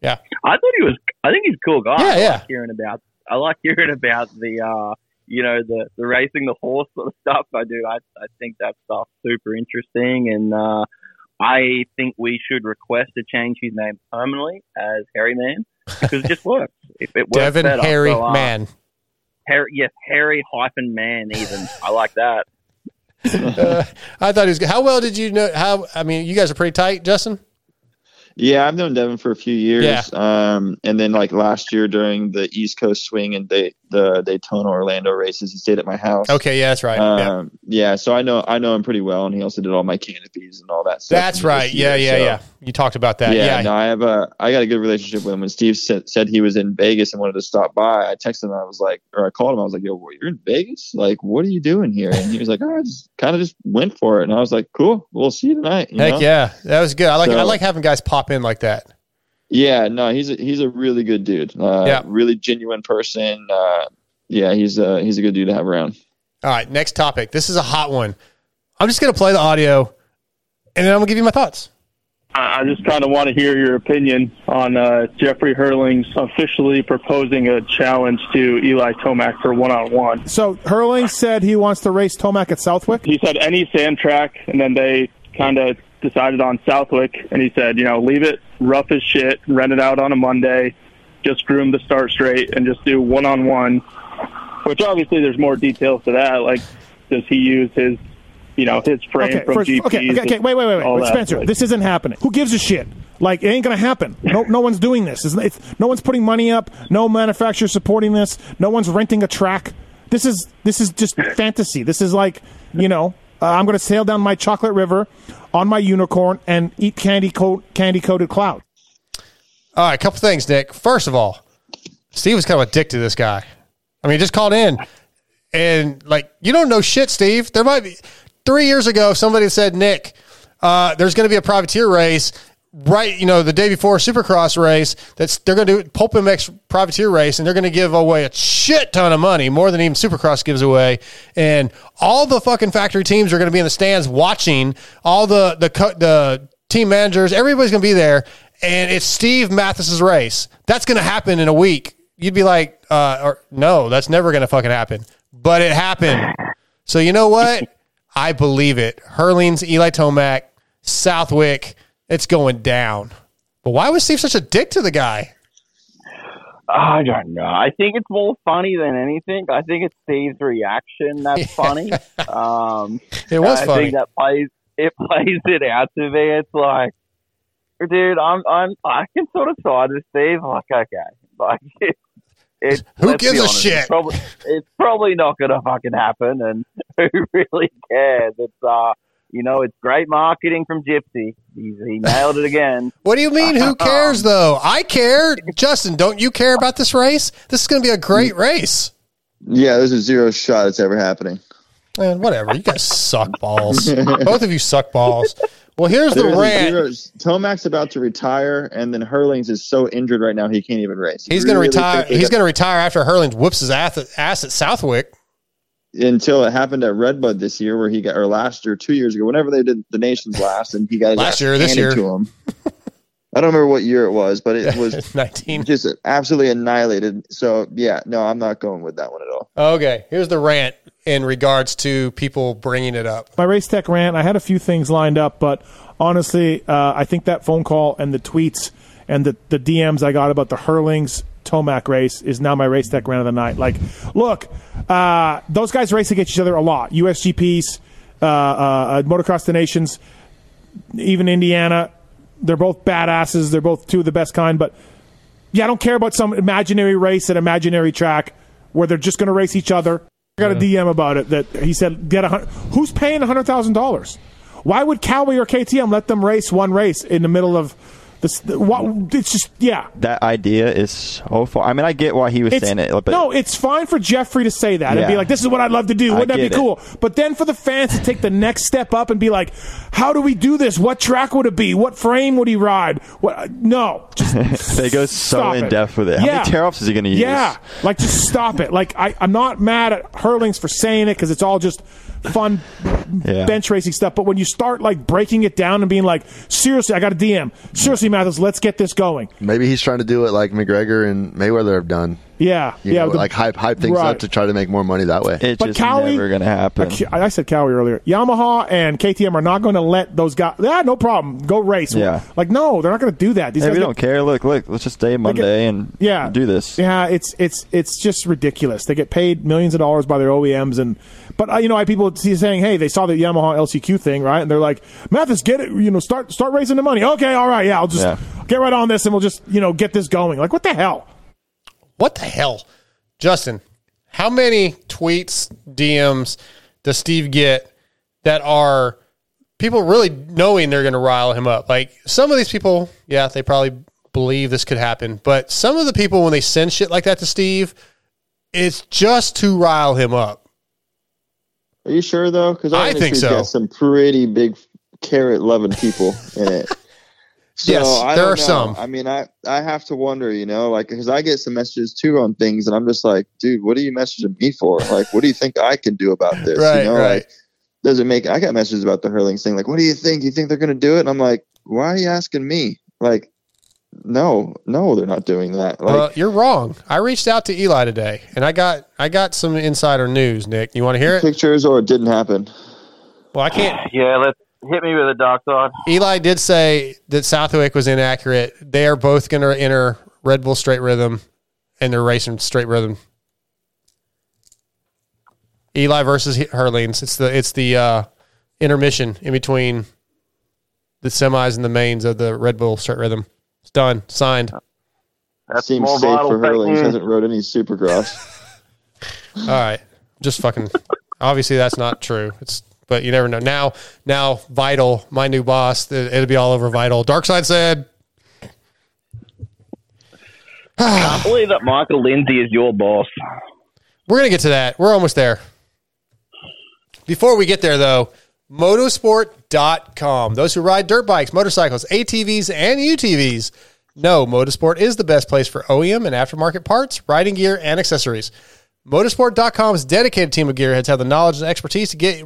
Yeah. I thought he was. I think he's a cool guy. Yeah, I yeah. Like hearing about. I like hearing about the. uh you know the the racing the horse sort of stuff. I do. I I think that stuff's super interesting, and uh, I think we should request to change his name permanently as Harry Man because it just works. If it works Devin better. Harry So, uh, Man. Harry, yes, Harry hyphen Man. Even I like that. Uh, I thought he was good. How well did you know? How I mean, you guys are pretty tight, Justin. Yeah, I've known Devin for a few years. Yeah. Um, and then like last year during the East Coast swing and they, the Daytona Orlando races, he stayed at my house. Okay, yeah, that's right. yeah. Um, yeah. So I know I know him pretty well, and he also did all my canopies and all that stuff. That's in the first right. Yeah, year, yeah, so- yeah. You talked about that. Yeah, Yeah. no, I have a I got a good relationship with him. When Steve said, said he was in Vegas and wanted to stop by, I texted him. I was like, or I called him. I was like, "Yo, you're in Vegas? Like, what are you doing here?" And he was like, "Oh, I just kind of just went for it." And I was like, "Cool, we'll see you tonight." you Heck know? yeah, that was good. I like I like having guys pop in like that. Yeah, no, he's a, he's a really good dude. Uh, Yeah. really genuine person. Uh, yeah, he's a he's a good dude to have around. All right, next topic. This is a hot one. I'm just gonna play the audio, and then I'm gonna give you my thoughts. I I just kind of want to hear your opinion on uh, Jeffrey Herlings officially proposing a challenge to Eli Tomac for one on one. So Hurling said he wants to race Tomac at Southwick. He said any sand track, and then they kind of decided on Southwick, and he said, you know, leave it rough as shit, rent it out on a Monday, just groom the start straight, and just do one on one. Which obviously there's more details to that. Like, does he use his, you know, his frame Okay, from first, GPs? okay, okay, okay, wait, wait, wait, wait. Spencer. Like- This isn't happening. Who gives a shit? Like, it ain't gonna happen. No, no one's doing this. It's, it's, no one's putting money up. No manufacturer supporting this. No one's renting a track. This is this is just fantasy. This is like, you know, uh, I'm gonna sail down my chocolate river on my unicorn and eat candy coat candy coated cloud. All right, a couple things, Nick. First of all, Steve was kind of a dick to this guy. I mean, he just called in and like you don't know shit, Steve. There might be three years ago somebody said, Nick, uh, there's going to be a privateer race right, you know, the day before Supercross race. That's they're going to do Pulp MX privateer race, and they're going to give away a shit ton of money, more than even Supercross gives away. And all the fucking factory teams are going to be in the stands watching. All the the the team managers, everybody's going to be there, and it's Steve Matthes's race. That's going to happen in a week. You'd be like, uh, or no, that's never going to fucking happen. But it happened. So you know what? I believe it. Herlings, Eli Tomac, Southwick, it's going down. But why was Steve such a dick to the guy? I don't know. I think it's more funny than anything. I think it's Steve's reaction that's funny. Um, It was I funny. think that plays it plays it out to me. It's like, dude, I'm I'm I can sort of side with Steve. Like, okay, like it. it Who gives a honest, shit? It's probably, it's probably not going to fucking happen, and who really cares? It's uh, You know, it's great marketing from Gypsy. He's, he nailed it again. What do you mean? Who cares, though? I care. Justin, don't you care about this race? This is going to be a great race. Yeah, there's a zero shot it's ever happening. Man, whatever. You guys suck balls. Both of you suck balls. Well, here's the There's a rant. zero- Tomac's about to retire, and then Herlings is so injured right now he can't even race. He's going to retire. think they He's got- going to retire after Herlings whoops his ass at, ass at Southwick. Until it happened at Redbud this year, where he got or last year, two years ago, whenever they did the nation's last, and he got Last year, this handed year. to him. I don't remember what year it was, but it was 19. just absolutely annihilated. So yeah, no, I'm not going with that one at all. Okay, here's the rant in regards to people bringing it up. my race tech rant. I had a few things lined up, but honestly, uh, I think that phone call and the tweets and the, the DMs I got about the Herlings Tomac race is now my race tech rant of the night. Like, look, uh, those guys race against each other a lot. USGPs, uh, uh, Motocross the Nations, even Indiana. They're both badasses. They're both two of the best kind, but yeah, I don't care about some imaginary race at imaginary track where they're just going to race each other. I got a DM about it that he said, "Get a who's paying hundred thousand dollars? Why would Cowboy or KTM let them race one race in the middle of this? What, it's just yeah." That idea is so far. I mean, I get why he was It's, saying it, but no, it's fine for Jeffrey to say that and be like, "This is what I'd love to do. Wouldn't that be it. cool?" But then for the fans to take the next step up and be like, "How do we do this? What track would it be? What frame would he ride? What? No, they go so in it. depth with it. How Yeah. many tear offs is he going to use? Yeah, like just stop it. Like I, I'm not mad at Herlings for saying it because it's all just fun Yeah. bench racing stuff. But when you start like breaking it down and being like, seriously, I got a DM. Seriously, Matthes, let's get this going. Maybe he's trying to do it like McGregor and Mayweather have done. Yeah, You yeah, know, the- like hype hype things right. up to try to make more money that way. It's But just Kawi- never going to happen. I I said Kawi earlier. Yamaha and KTM are not going to let those guys. Yeah, no problem. Go race. Yeah. Like no, they're not going to do that. These Hey, guys we get- don't care. Look, look. Let's just stay Monday and yeah, do this. Yeah, it's it's it's just ridiculous. They get paid millions of dollars by their OEMs, and but uh, you know, I people see saying, "Hey, they saw the Yamaha LCQ thing, right?" And they're like, "Matthes, get it. You know, start start raising the money." Okay, all right, yeah, I'll just Yeah. get right on this, and we'll just you know get this going. Like, what the hell? What the hell? Justin, how many tweets, DMs does Steve get that are people really knowing they're going to rile him up? Like some of these people, yeah, they probably believe this could happen, but some of the people, when they send shit like that to Steve, it's just to rile him up. Are you sure though? Because I think so. Got some pretty big carrot loving people in it. So, Yes, I there are know. some. I mean, I I have to wonder, you know, like because I get some messages too on things, and I'm just like, dude, what are you messaging me for? Like, what do you think I can do about this? Right, you know, right. like, does it make? I got messages about the hurling thing. Like, what do you think? You think they're going to do it? And I'm like, why are you asking me? Like, no, no, they're not doing that. Like, well, you're wrong. I reached out to Eli today, and I got I got some insider news. Nick, you want to hear it? pictures or it didn't happen. Well, I can't. Yeah, let's hit me with a dark side. Eli did say that Southwick was inaccurate. They are both going to enter Red Bull straight rhythm, and they're racing straight rhythm. Eli versus Herlings. It's the it's the uh, intermission in between the semis and the mains of the Red Bull straight rhythm. It's done, signed. That's Seems more safe for fake hurling. news. Hasn't rode any supercross. All right, just fucking. Obviously, that's not true. It's but you never know. Now, now, Vital, my new boss, it- it'll be all over Vital. Dark Side said, I can't believe that Michael Lindsey is your boss. We're gonna get to that. We're almost there. Before we get there, though, motosport.com. Those who ride dirt bikes, motorcycles, ATVs, and UTVs know MotoSport is the best place for OEM and aftermarket parts, riding gear, and accessories. MotoSport.com's dedicated team of gearheads have the knowledge and expertise to get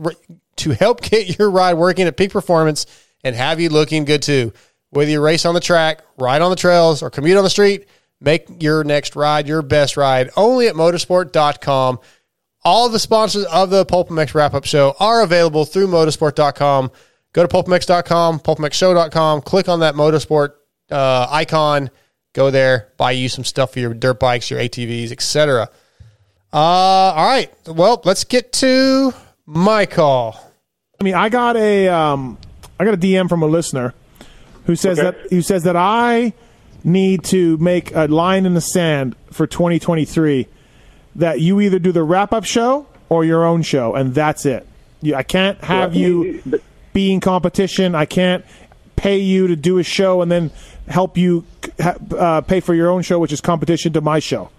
to help get your ride working at peak performance and have you looking good too. Whether you race on the track, ride on the trails, or commute on the street, make your next ride your best ride only at motosport.com. All the sponsors of the PulpMX wrap up show are available through motosport.com. Go to pulpmx.com, pulpmxshow.com, click on that motosport uh, icon, go there, buy you some stuff for your dirt bikes, your ATVs, etc. Uh, all right. Well, let's get to my call. I mean, I got a um, I got a DM from a listener who says that who says that I need to make a line in the sand for 2023 that you either do the wrap up show or your own show, and that's it. You, I can't have you. be in competition. I can't pay you to do a show and then help you uh, pay for your own show, which is competition to my show.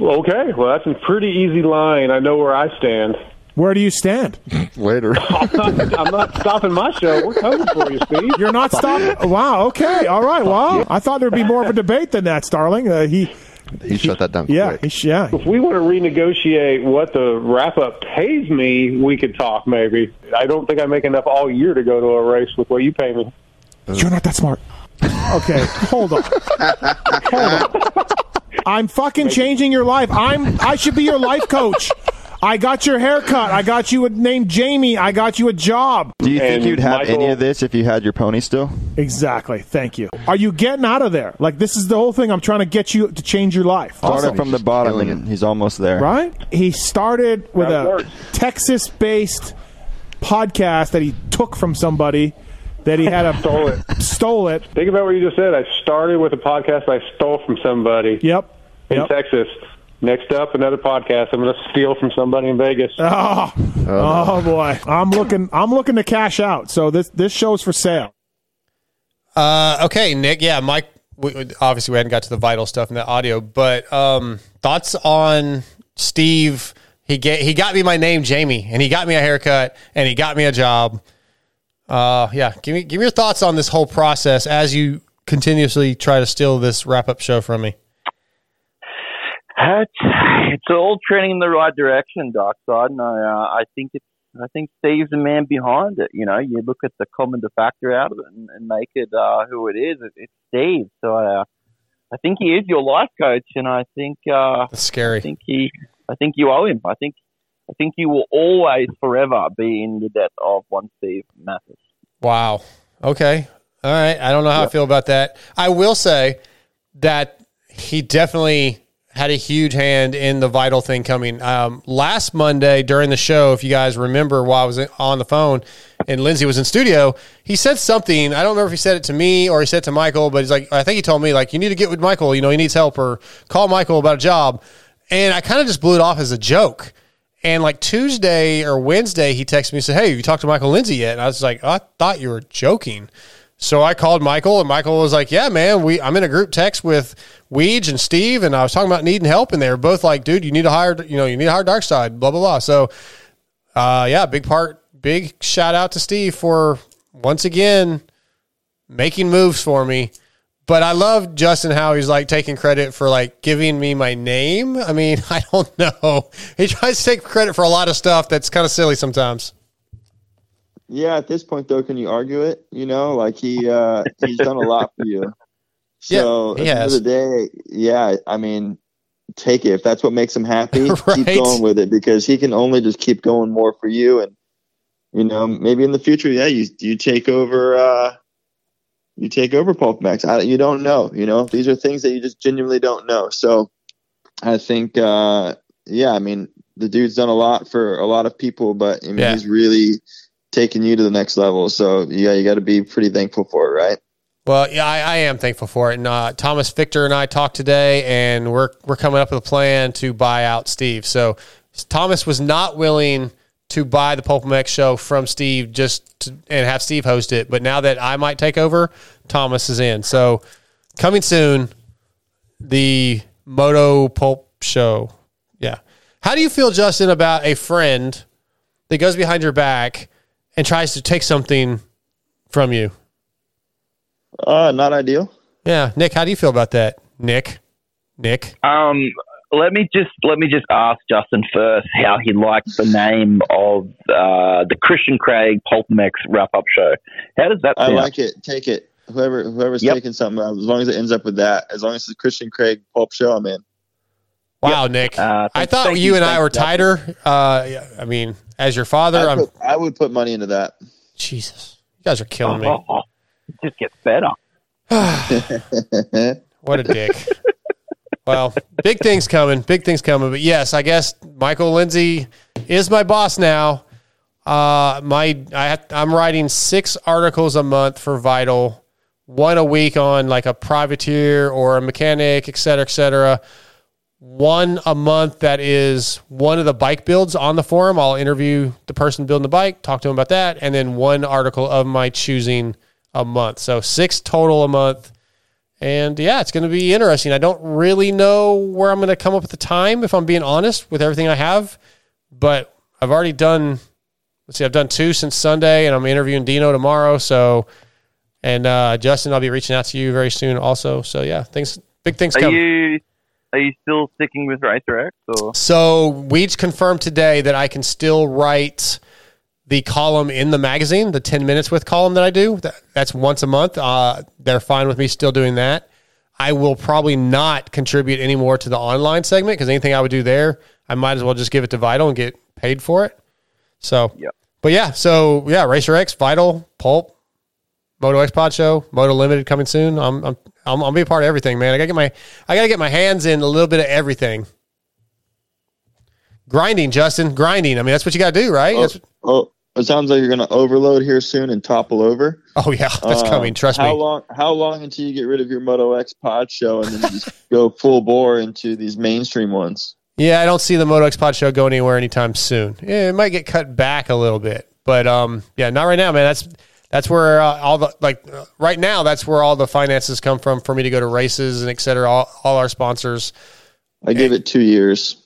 Okay, well, that's a pretty easy line. I know where I stand. Where do you stand? Later. I'm not, I'm not stopping my show. We're coming for you, Steve. You're not stopping. Wow. Okay. All right. Wow. I thought there'd be more of a debate than that, Starling. Uh, he. He shut that down. Yeah. He, sh- yeah. If we want to renegotiate what the wrap up pays me, we could talk maybe. I don't think I make enough all year to go to a race with what you pay me. You're not that smart. Okay. Hold on. Hold on. I'm fucking changing your life. I'm. I should be your life coach. I got your haircut. I got you a name, Jamie. I got you a job. Do you think you'd have any of this if you had your pony still? Exactly. Thank you. Are you getting out of there? Like this is the whole thing. I'm trying to get you to change your life. Started from the bottom, and he's almost there. Right? He started with That a works. Texas-based podcast that he took from somebody that he had a Stole it. stole it. Think about what you just said. I started with a podcast I stole from somebody Yep. In Yep. Texas. Next up, another podcast I'm going to steal from somebody in Vegas. Oh, oh boy. I'm looking. I'm looking to cash out. So this this show's for sale. Uh, okay, Nick. Yeah, Mike. We, we- obviously, we hadn't got to the vital stuff in the audio, but um, thoughts on Steve? He get, he got me my name, Jamie, and he got me a haircut, and he got me a job. Uh, yeah. Give me give me your thoughts on this whole process as you continuously try to steal this wrap up show from me. It's, it's all trending in the right direction, Dark Side. And I, uh, I think it's, I think Steve's the man behind it. You know, you look at the common de factor out of it and, and make it uh, who it is. It, it's Steve. So uh, I think he is your life coach, and I think uh, That's scary. I think he, I think you owe him. I think, I think you will always, forever be in the debt of one Steve Matthes. Wow. Okay. All right. I don't know how I feel about that. I will say that he definitely had a huge hand in the vital thing coming. Um, last Monday during the show, if you guys remember while I was on the phone and Lindsey was in studio, he said something. I don't remember if he said it to me or he said it to Michael, but he's like, I think he told me, like, you need to get with Michael. You know, he needs help or call Michael about a job. And I kind of just blew it off as a joke. And like Tuesday or Wednesday, he texted me and said, Hey, have you talked to Michael Lindsey yet? And I was like, I thought you were joking. So I called Michael, and Michael was like, "Yeah, man, we I'm in a group text with Weege and Steve, and I was talking about needing help, and they were both like, dude, you need to hire, you know, you need to hire Dark Side, blah blah blah." So, uh, yeah, big part, big shout out to Steve for once again making moves for me. But I love Justin how he's like taking credit for like giving me my name. I mean, I don't know. He tries to take credit for a lot of stuff that's kind of silly sometimes. Yeah, at this point though, can you argue it? You know, like he uh he's done a lot for you. So Yeah, at the end of the day, yeah, I mean, take it if that's what makes him happy. Right. Keep going with it because he can only just keep going more for you, and you know, maybe in the future, yeah, you you take over. uh you take over Pulp MX. I, you don't know. You know, these are things that you just genuinely don't know. So, I think, uh yeah, I mean, the dude's done a lot for a lot of people, but I mean, Yeah. he's really taking you to the next level. So, yeah, you got to be pretty thankful for it, right? Well, yeah, I, I am thankful for it. And uh, Thomas Victor and I talked today, and we're we're coming up with a plan to buy out Steve. So Thomas was not willing to buy the Pulp MX show from Steve just to, and have Steve host it. But now that I might take over, Thomas is in. So coming soon, the Moto Pulp show. Yeah. How do you feel, Justin, about a friend that goes behind your back and tries to take something from you? Uh, not ideal. Yeah, Nick, how do you feel about that? Nick, Nick. Um, let me just let me just ask Justin first how he likes the name of uh, the Christian Craig Pulp MX wrap up show. How does that I sound? like it. Take it. Whoever whoever's Yep. taking something, uh, as long as it ends up with that, as long as it's a Christian Craig Pulp show, I'm in. Wow, Nick. Uh, I thought you, you, and I were tighter. Uh, yeah, I mean, as your father, I, I'm. put, I would put money into that. Jesus, you guys are killing me. Oh, it just gets better. What a dick. well, big things coming. Big things coming. But yes, I guess Michael Lindsey is my boss now. Uh, my I have, I'm writing six articles a month for Vital, one a week on like a privateer or a mechanic, et cetera, et cetera. One a month that is one of the bike builds on the forum. I'll interview the person building the bike, talk to them about that, and then one article of my choosing a month. So six total a month. And yeah, it's going to be interesting. I don't really know where I'm going to come up with the time, if I'm being honest, with everything I have. But I've already done, let's see, I've done two since Sunday, and I'm interviewing Dino tomorrow. So, and uh, Justin, I'll be reaching out to you very soon also. So yeah, things, big things coming. Are you still sticking with Racer X or? So Weege confirmed today that I can still write the column in the magazine, the 10 minutes with column that I do. That, that's once a month. Uh, they're fine with me still doing that. I will probably not contribute anymore to the online segment because anything I would do there, I might as well just give it to Vital and get paid for it. So, yeah. But yeah, so yeah, Racer X, Vital, Pulp, Moto X Pod Show, Moto Limited coming soon. I'm I'm I'm, I'll be a part of everything, man. I gotta get my I gotta get my hands in a little bit of everything. Grinding, Justin, grinding. I mean, that's what you gotta do, right? That's- Oh, it sounds like you're going to overload here soon and topple over. oh yeah, that's Um, coming. Trust how me. long? How long until you get rid of your Moto X Pod show and then just go full bore into these mainstream ones? Yeah, I don't see the Moto X Pod show going anywhere anytime soon. Yeah, it might get cut back a little bit, but um, yeah, not right now, man. That's that's where uh, all the like uh, right now. That's where all the finances come from for me to go to races and et cetera. All, all our sponsors. I give it two years.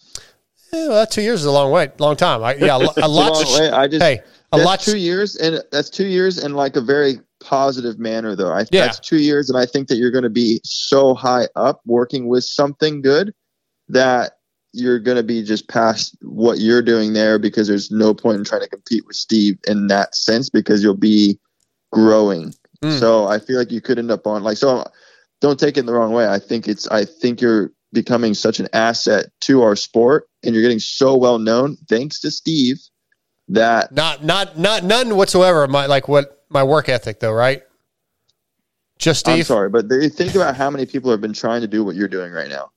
Yeah, well, two years is a long way, long time. I, yeah, a, a lot. way. I just hey, a lot. two years, and that's two years in like a very positive manner, though. I, Yeah. That's two years, and I think that you're going to be so high up working with something good that you're going to be just past what you're doing there because there's no point in trying to compete with Steve in that sense because you'll be growing. Mm. So I feel like you could end up on like so. Don't take it the wrong way. I think it's. I think you're becoming such an asset to our sport, and you're getting so well known thanks to Steve that Not not not none whatsoever. My like what my work ethic though, right? Just I'm Steve. sorry, but they, think about how many people have been trying to do what you're doing right now.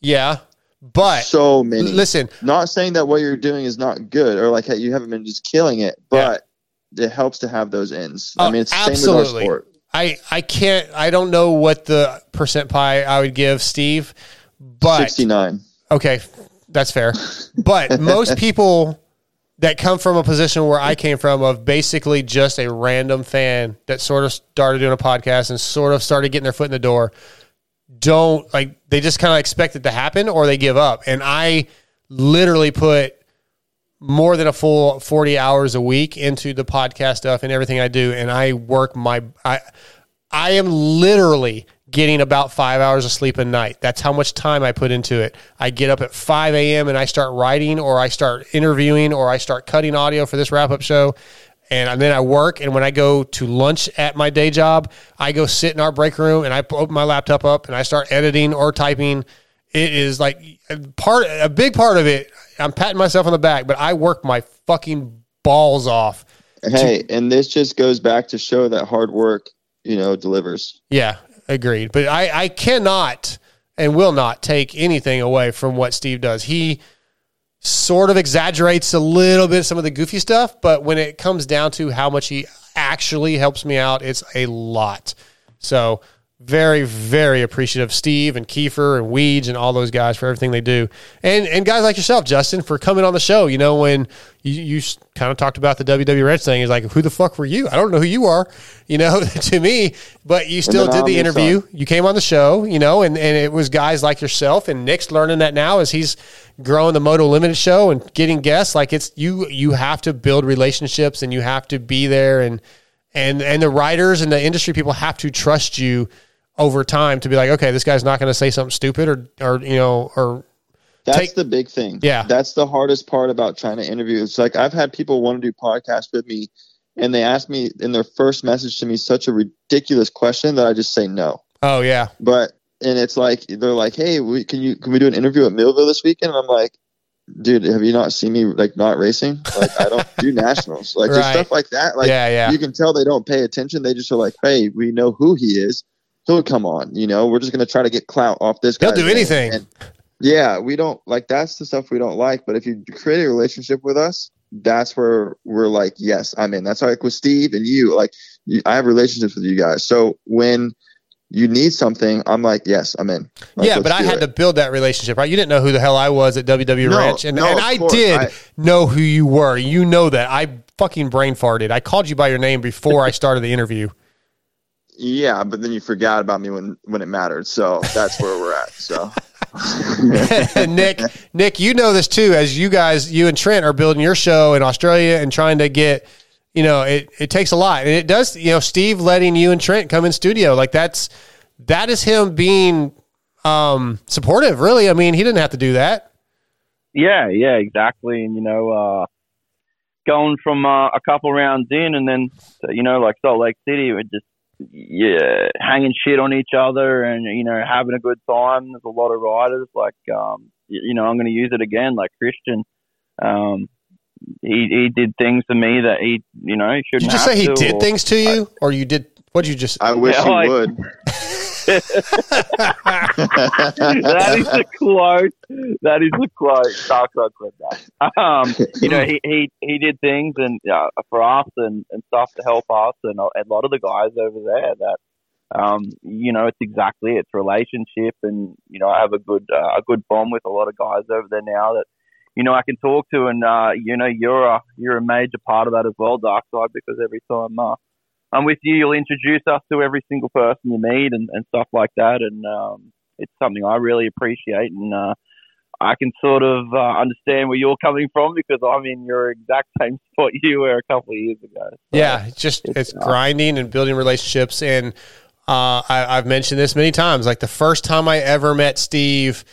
Yeah, but so many. Listen, not saying that what you're doing is not good or like hey, you haven't been just killing it, but it helps to have those ends. I Oh, mean, it's the same with absolutely. our sport. I I can't. I don't know what the percent pie I would give Steve, but 69. Okay, that's fair. But most people that come from a position where I came from of basically just a random fan that sort of started doing a podcast and sort of started getting their foot in the door don't like they just kind of expect it to happen or they give up. And I literally put more than a full 40 hours a week into the podcast stuff and everything I do and I work my I I am literally getting about five hours of sleep a night. That's how much time I put into it. I get up at 5 a.m. and I start writing or I start interviewing or I start cutting audio for this wrap up show. And then I work. And when I go to lunch at my day job, I go sit in our break room and I open my laptop up and I start editing or typing. It is like part, a big part of it. I'm patting myself on the back, but I work my fucking balls off. Hey, and this just goes back to show that hard work, you know, delivers. Yeah, agreed. But I, I cannot and will not take anything away from what Steve does. He sort of exaggerates a little bit some of the goofy stuff, but when it comes down to how much he actually helps me out, it's a lot. So very, very appreciative of Steve and Keefer and Weeds and all those guys for everything they do. And and guys like yourself, Justin, for coming on the show. You know, when you, you kind of talked about the WW Reds thing, is like, who the fuck were you? I don't know who you are, you know, to me, but you still did the interview. You came on the show, you know, and, and it was guys like yourself and Nick's learning that now as he's growing the Moto Limited show and getting guests. Like it's you you have to build relationships and you have to be there and and and the writers and the industry people have to trust you over time to be like, okay, this guy's not going to say something stupid or or you know or That's Take- the big thing. Yeah. That's the hardest part about trying to interview. It's like I've had people want to do podcasts with me and they ask me in their first message to me such a ridiculous question that I just say no. oh yeah But and it's like they're like, "Hey, we, can you can we do an interview at Millville this weekend?" And I'm like, "Dude, have you not seen me like not racing? Like I don't do nationals, like just Right. stuff like that. Like Yeah, yeah. you can tell they don't pay attention. They just are like, "Hey, we know who he is. He'll come on. You know, we're just gonna try to get clout off this guy. He'll do anything. And yeah, we don't like that's the stuff we don't like. But if you create a relationship with us, that's where we're like, yes, I'm in. That's like with Steve and you. Like, you, I have relationships with you guys. So when you need something, I'm like, yes, I'm in. Like, yeah, but I had it. to build that relationship, right? You didn't know who the hell I was at WW No, Ranch, and, no, and I course. did I- know who you were. You know that I fucking brain farted. I called you by your name before I started the interview. Yeah, but then you forgot about me when when it mattered. So that's where we're at. So Nick, Nick, you know this too, as you guys, you and Trent are building your show in Australia and trying to get, you know, it, it takes a lot. And it does, you know, Steve letting you and Trent come in studio. Like that's, that is him being um, supportive, really. I mean, he didn't have to do that. Yeah, yeah, exactly. And you know, uh, going from uh, a couple rounds in, and then you know, like Salt Lake City, we're just yeah, hanging shit on each other, and you know, having a good time. There's a lot of riders like, um, you know, I'm going to use it again, like Christian. Um, he he did things to me that he, you know, he shouldn't. you just have say he to, did or- things to you, or you did? What did you just? I wish Yeah, you like- would. that is a quote. That is a quote. Side clip that. Um, you know, he, he, he did things and uh, for us and, and stuff to help us and a, a lot of the guys over there that, um, you know, it's exactly it's relationship and you know I have a good uh, a good bond with a lot of guys over there now that you know I can talk to and uh, you know you're a you're a major part of that as well, Dark Side, because every time uh, I'm with you, you'll introduce us to every single person you meet and, and stuff like that. And um, it's something I really appreciate. And uh, I can sort of uh, understand where you're coming from because I'm in your exact same spot you were a couple of years ago. Yeah, it's just it's, grinding and building relationships. And uh, I, I've mentioned this many times. Like the first time I ever met Steve,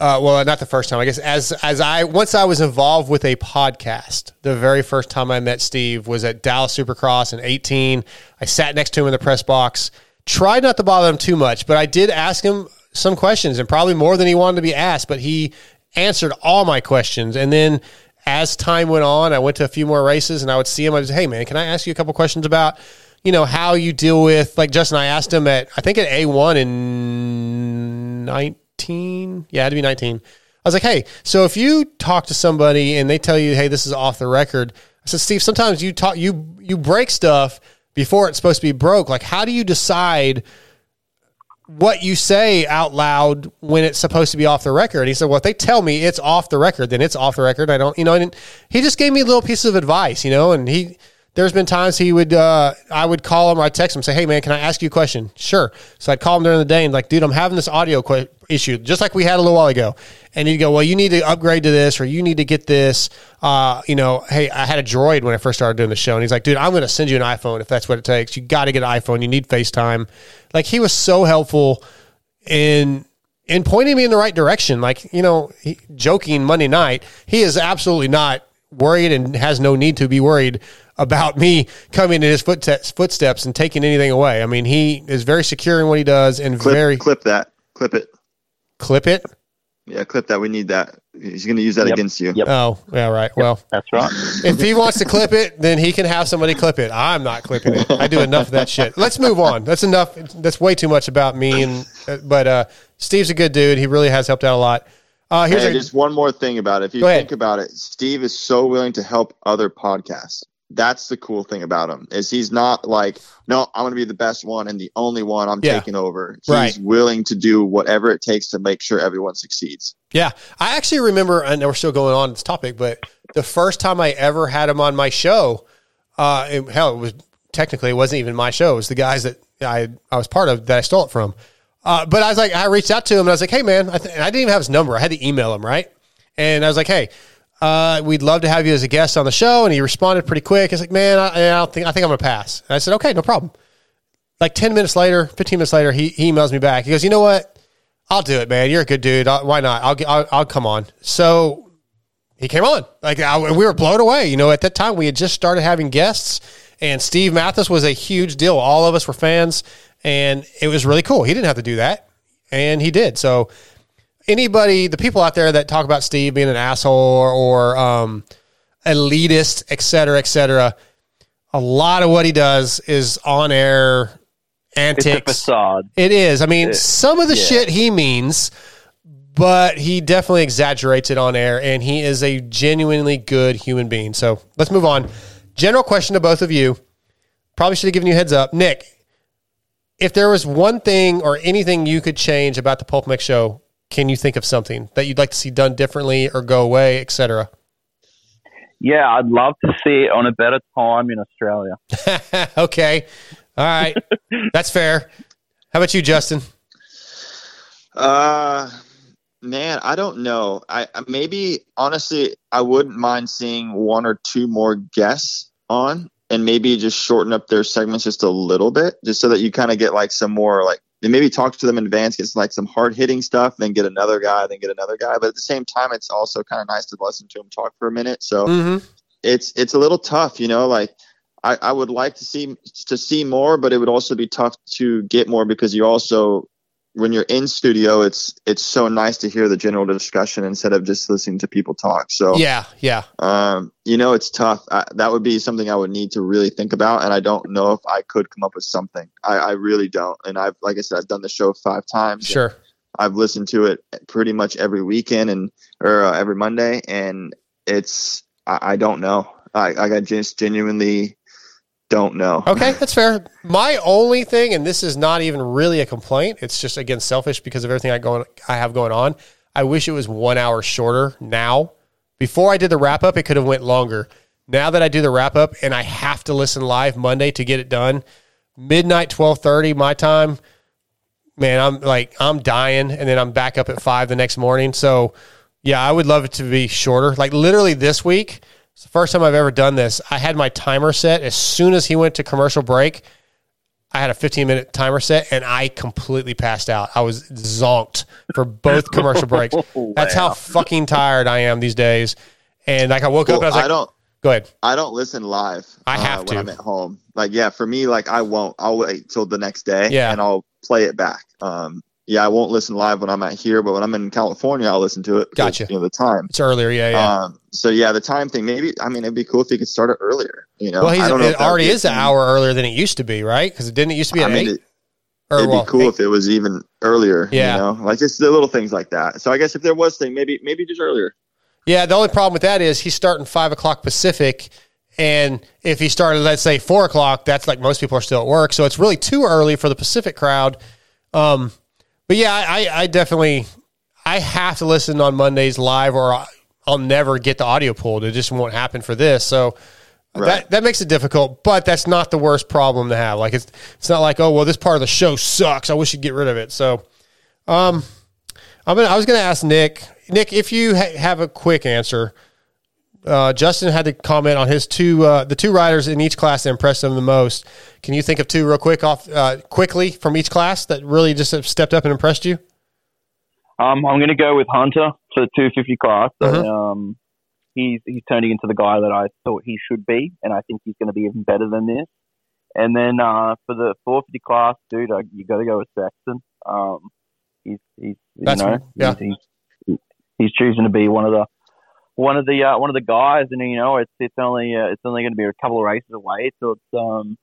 uh, well, not the first time. I guess as as I once I was involved with a podcast. The very first time I met Steve was at Dallas Supercross in eighteen. I sat next to him in the press box. Tried not to bother him too much, but I did ask him some questions, and probably more than he wanted to be asked. But he answered all my questions, and then as time went on, I went to a few more races and I would see him. I say, Hey man, can I ask you a couple questions about, you know, how you deal with like Justin, I asked him at, I think at A1 in 19. Yeah, it had to be 19. I was like, Hey, so if you talk to somebody and they tell you, Hey, this is off the record. I said, Steve, sometimes you talk, you, you break stuff before it's supposed to be broke. Like, how do you decide what you say out loud when it's supposed to be off the record. He said, "Well, if they tell me it's off the record, then it's off the record. I don't, you know." And he just gave me a little pieces of advice, you know. And he, there's been times he would, uh, I would call him or I'd text him, say, "Hey, man, can I ask you a question?" Sure. So I'd call him during the day and like, "Dude, I'm having this audio que- issue, just like we had a little while ago." And he'd go, "Well, you need to upgrade to this, or you need to get this." Uh, you know, hey, I had a Droid when I first started doing the show, and he's like, "Dude, I'm going to send you an iPhone if that's what it takes. You got to get an iPhone. You need FaceTime." Like he was so helpful in in pointing me in the right direction. Like you know, he, joking Monday night, he is absolutely not worried and has no need to be worried about me coming in his footsteps, footsteps and taking anything away. I mean, he is very secure in what he does and clip, very clip that. Clip it. clip it. Yeah, clip that. We need that. He's going to use that Yep. against you. Yep. Oh, yeah, right. Well, That's right. if he wants to clip it, then he can have somebody clip it. I'm not clipping it. I do enough of that shit. Let's move on. That's enough. That's way too much about me. And but uh, Steve's a good dude. He really has helped out a lot. Uh, here's Hey, a, just one more thing about it. If you Go ahead. think about it, Steve is so willing to help other podcasts. That's the cool thing about him is he's not like, no, I'm going to be the best one and the only one I'm Yeah. taking over. He's Right. willing to do whatever it takes to make sure everyone succeeds. Yeah, I actually remember, and we're still going on this topic, but the first time I ever had him on my show, uh, it- hell, it was technically it wasn't even my show. It was the guys that I I was part of that I stole it from. Uh, but I was like, I reached out to him and I was like, hey man, I, th- I didn't even have his number. I had to email him, right? And I was like, hey, uh, we'd love to have you as a guest on the show. And he responded pretty quick. He's like, man, I, I don't think I think I'm gonna pass. And I said, okay, no problem. Like ten minutes later, fifteen minutes later, he, he emails me back. He goes, you know what? I'll do it, man. You're a good dude. i why not? I'll, get- I'll I'll come on. So he came on. Like we were blown away. You know, at that time we had just started having guests, and Steve Matthes was a huge deal. All of us were fans, and it was really cool. He didn't have to do that, and he did. So anybody, the people out there that talk about Steve being an asshole or, or um, elitist, et cetera, et cetera, a lot of what he does is on air antics. facade. It is. I mean, It- some of the yeah. shit he means, but he definitely exaggerates it on air, and he is a genuinely good human being. So let's move on. General question to both of you. Probably should have given you a heads up. Nick, if there was one thing or anything you could change about the Pulp MX show, can you think of something that you'd like to see done differently or go away, etc.? Yeah, I'd love to see it on a better time in Australia. okay. All right. That's fair. How about you, Justin? Uh, man, I don't know. I I- maybe honestly, I wouldn't mind seeing one or two more guests on, and maybe just shorten up their segments just a little bit, just so that you kind of get like some more like and maybe talk to them in advance, get like some hard hitting stuff, then get another guy, then get another guy. But at the same time, it's also kind of nice to listen to them talk for a minute. So Mhm. it's it's a little tough, you know. Like I, I would like to see to see more, but it would also be tough to get more because you also when you're in studio, it's it's so nice to hear the general discussion instead of just listening to people talk. So Yeah, yeah. um, you know, it's tough. I, that would be something I would need to really think about, and I don't know if I could come up with something. I, I really don't. And I've, like I said, I've done the show five times. Sure. I've listened to it pretty much every weekend and or uh, every Monday, and it's I, I don't know. I, I got just genuinely don't know. Okay, that's fair. My only thing, and this is not even really a complaint, it's just again selfish because of everything I going I have going on. I wish it was one hour shorter now. Before I did the wrap up, it could have went longer. Now that I do the wrap up and I have to listen live Monday to get it done, midnight twelve thirty my time, man, I'm like I'm dying, and then I'm back up at five the next morning. So yeah, I would love it to be shorter. Like literally this week, it's the first time I've ever done this. I had my timer set as soon as he went to commercial break. I had a 15 minute timer set and I completely passed out. I was zonked for both commercial breaks. That's how fucking tired I am these days. And like I woke up and I was like, I don't. Go ahead. I don't listen live. I uh, have when. I'm at home. Like, yeah, for me, like I won't. I'll wait till the next day. Yeah. and I'll play it back. Um, yeah, I won't listen live when I'm at here, but when I'm in California, I'll listen to it. because, Gotcha. You know the time. It's earlier, yeah, yeah. Um, so yeah, the time thing. Maybe I mean it'd be cool if he could start it earlier. You know, well, he's, I don't know it already is an hour earlier than it used to be, right? Because it didn't it used to be I mean, eight. it- Or, It'd well, be cool if it was even earlier. Yeah. you know, like just the little things like that. So I guess if there was thing, maybe maybe just earlier. Yeah, the only problem with that is he's starting five o'clock Pacific, and if he started, let's say four o'clock, that's like most people are still at work, so it's really too early for the Pacific crowd. Um, but yeah, I, I definitely I have to listen on Mondays live, or I'll never get the audio pulled. It just won't happen for this. So that that makes it difficult, but that's not the worst problem to have. Like it's it's not like oh well, this part of the show sucks. I wish you'd get rid of it. So, um, I'm gonna I was gonna ask Nick. Nick, if you ha- have a quick answer, uh, Justin had to comment on his two uh, the two riders in each class that impressed him the most. Can you think of two real quick off uh, quickly from each class that really just have stepped up and impressed you? Um, I'm going to go with Hunter for the 250 class. So, Uh-huh. um, he's he's turning into the guy that I thought he should be, and I think he's going to be even better than this. And then uh, for the 450 class, dude, I, you got to go with Sexton. Um, he's he's you That's know. Yeah. he's, he's he's choosing to be one of the one of the uh, one of the guys, and you know it's it's only uh, it's only going to be a couple of races away, so it's um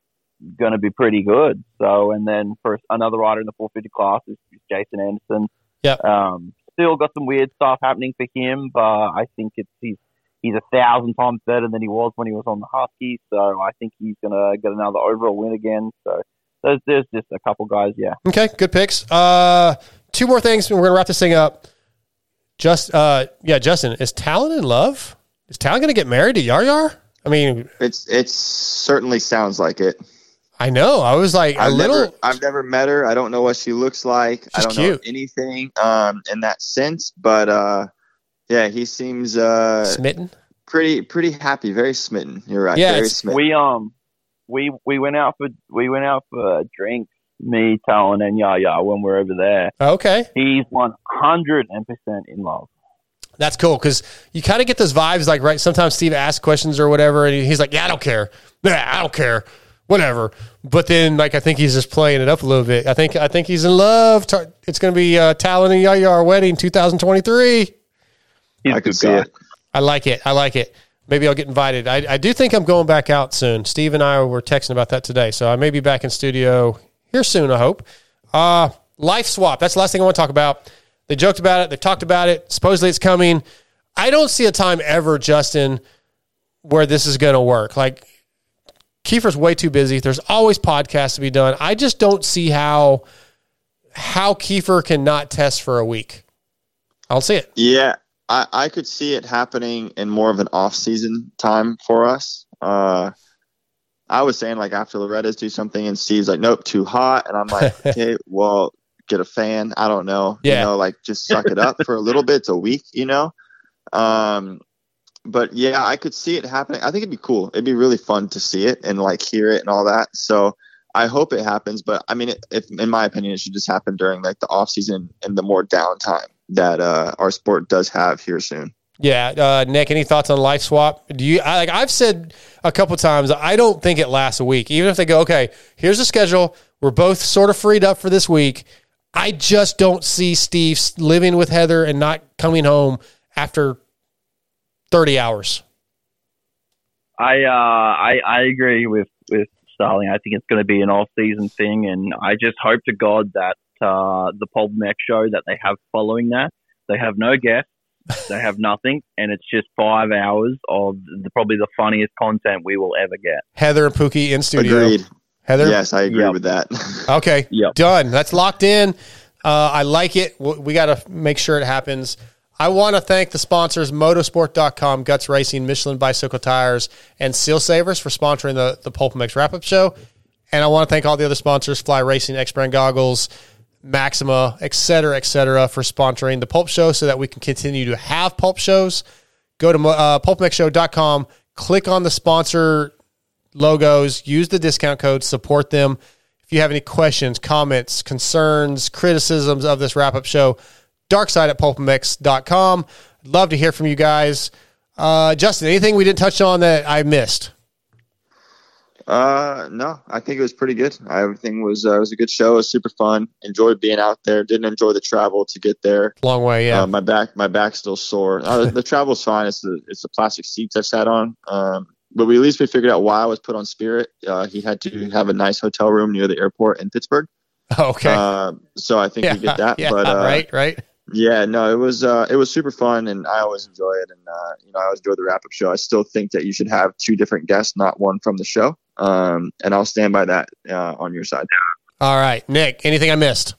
going to be pretty good. So, and then for another rider in the 450 class is, is Jason Anderson. Yeah. Um, still got some weird stuff happening for him, but I think it's he's he's a thousand times better than he was when he was on the Huskies. So I think he's gonna get another overall win again. So there's there's just a couple guys, yeah. Okay, good picks. Uh, two more things, and we're gonna wrap this thing up. Just uh, yeah, Justin, is Tallon in love? Is Tallon gonna get married to Yar Yar? I mean, It's it's certainly sounds like it. I know. I was like I've little. never I've never met her. I don't know what she looks like. I don't cute. know anything um in that sense, but uh yeah, he seems uh smitten. Pretty pretty happy, very smitten. You're right. yeah, very smitten. we um we we went out for we went out for drinks. Me, Tallon, and Yaya when we're over there. Okay, he's one hundred and percent in love. That's cool because you kind of get those vibes. Like, right? Sometimes Steve asks questions or whatever, and he's like, "Yeah, I don't care. Yeah, I don't care. Whatever." But then, like, I think he's just playing it up a little bit. I think I think he's in love. It's going to be uh, Tallon and Yaya our wedding, 2023. I could see it. I like it. I like it. Maybe I'll get invited. I, I do think I'm going back out soon. Steve and I were texting about that today, so I may be back in studio here soon. I hope. Uh, life swap. That's the last thing I want to talk about. They joked about it. They talked about it. Supposedly it's coming. I don't see a time ever, Justin, where this is going to work. Like Keefer's way too busy. There's always podcasts to be done. I just don't see how how Keefer can not test for a week. I don't see it. Yeah, I, I could see it happening in more of an off-season time for us. Uh, I was saying like after Loretta's do something and Steve's like, nope, too hot, and I'm like, okay, well, get a fan. I don't know, Yeah. you know, like just suck it up for a little bit. It's a week, you know. Um, but yeah, I could see it happening. I think it'd be cool. It'd be really fun to see it and like hear it and all that. So I hope it happens. But I mean, if in my opinion, it should just happen during like the off season and the more downtime that uh, our sport does have here soon. Yeah, uh, Nick. Any thoughts on life swap? Do you I, like? I've said a couple times. I don't think it lasts a week. Even if they go, okay, here's the schedule. We're both sort of freed up for this week. I just don't see Steve living with Heather and not coming home after thirty hours. I uh, I I agree with with Starling. I think it's going to be an off season thing, and I just hope to God that uh, the Pulp MX show that they have following that they have no guests, they have nothing, and it's just five hours of the, probably the funniest content we will ever get. Heather and Pookie in studio. Agreed. Heather. Yes, I agree Yep. with that. Okay. Done. That's locked in. Uh, I like it. W- We got to make sure it happens. I want to thank the sponsors motosport.com, Guts Racing, Michelin Bicycle Tires, and Seal Savers for sponsoring the, the Pulp MX wrap up show. And I want to thank all the other sponsors Fly Racing, X Brand Goggles, Maxima, et cetera, et cetera, for sponsoring the Pulp Show so that we can continue to have Pulp shows. Go to uh, pulpmxshow.com, click on the sponsor logos, use the discount code, support them. If you have any questions, comments, concerns, criticisms of this wrap up show, darkside at pulpmx.com. Love to hear from you guys. Uh, Justin, anything we didn't touch on that I missed? Uh, no, I think it was pretty good. Everything was uh, was a good show. It was super fun. Enjoyed being out there. Didn't enjoy the travel to get there. Long way, yeah. Uh, my back, my back's still sore. Uh, the travel's fine. It's the it's the plastic seats I sat on. Um, but we at least we figured out why I was put on Spirit. Uh, he had to have a nice hotel room near the airport in Pittsburgh. Okay. Uh, so I think we get that. Yeah, but uh, right, right. yeah, no, it was uh, it was super fun, and I always enjoy it. And uh, you know, I always enjoy the wrap up show. I still think that you should have two different guests, not one from the show. Um, and I'll stand by that uh, on your side. All right, Nic, anything I missed?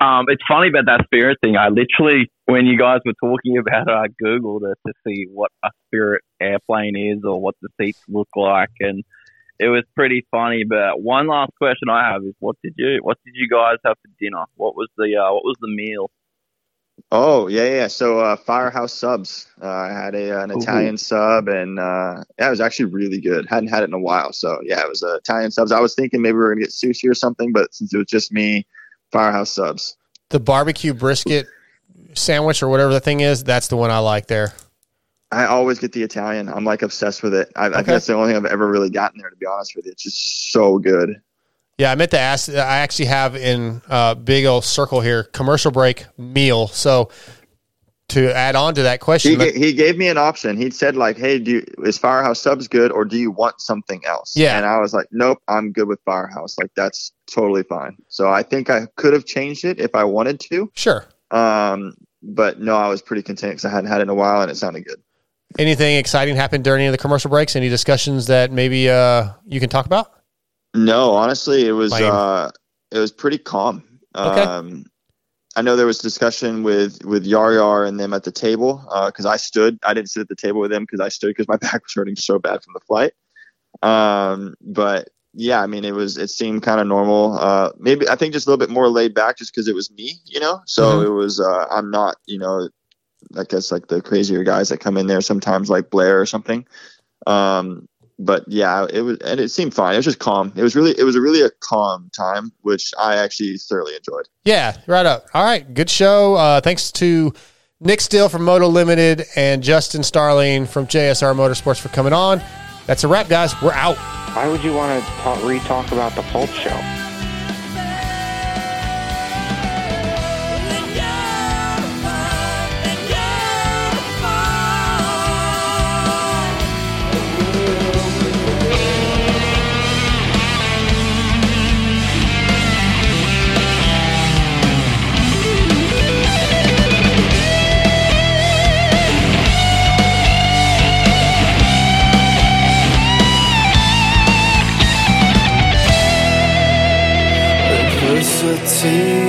Um, it's funny about that Spirit thing. I literally, when you guys were talking about it, I googled it to see what a Spirit airplane is or what the seats look like, and it was pretty funny. But one last question I have is, what did you, what did you guys have for dinner? What was the, uh, what was the meal? Oh yeah, yeah. So uh, Firehouse subs. Uh, I had a an Ooh. Italian sub, and uh, yeah, it was actually really good. Hadn't had it in a while, so yeah, it was uh, Italian subs. I was thinking maybe we were gonna get sushi or something, but since it was just me, Firehouse subs. The barbecue brisket sandwich or whatever the thing is, that's the one I like there. I always get the Italian. I'm like obsessed with it. I, I think that's the only thing I've ever really gotten there. To be honest with you, it's just so good. Yeah, I meant to ask. I actually have in uh, big old circle here commercial break meal. So to add on to that He, question, ga- he gave me an option. He said like, "Hey, do you, is Firehouse subs good, or do you want something else?" Yeah. and I was like, "Nope, I'm good with Firehouse. Like that's totally fine." So I think I could have changed it if I wanted to. Sure. Um, but no, I was pretty content because I hadn't had it in a while and it sounded good. anything exciting happened during any of the commercial breaks? Any discussions that maybe uh, you can talk about? No, honestly, it was uh, it was pretty calm. Okay. Um, I know there was discussion with with Yar Yar and them at the table because I stood. I didn't sit at the table with them because I stood because my back was hurting so bad from the flight. Um, but yeah, I mean, it was it seemed kind of normal. Uh, maybe I think just a little bit more laid back just because it was me, you know. So Mhm. it was. Uh, I'm not, you know, I guess like the crazier guys that come in there sometimes, like Blair or something. Um, but yeah, it was, and it seemed fine. It was just calm. It was really, it was a really a calm time, which I actually thoroughly enjoyed. Yeah, right up. All right, good show. Uh, thanks to Nic Still from Moto Limited and Justin Starling from JSR Motorsports for coming on. That's a wrap, guys. We're out. Why would you want to talk, re-talk about the Pulp Show? Me.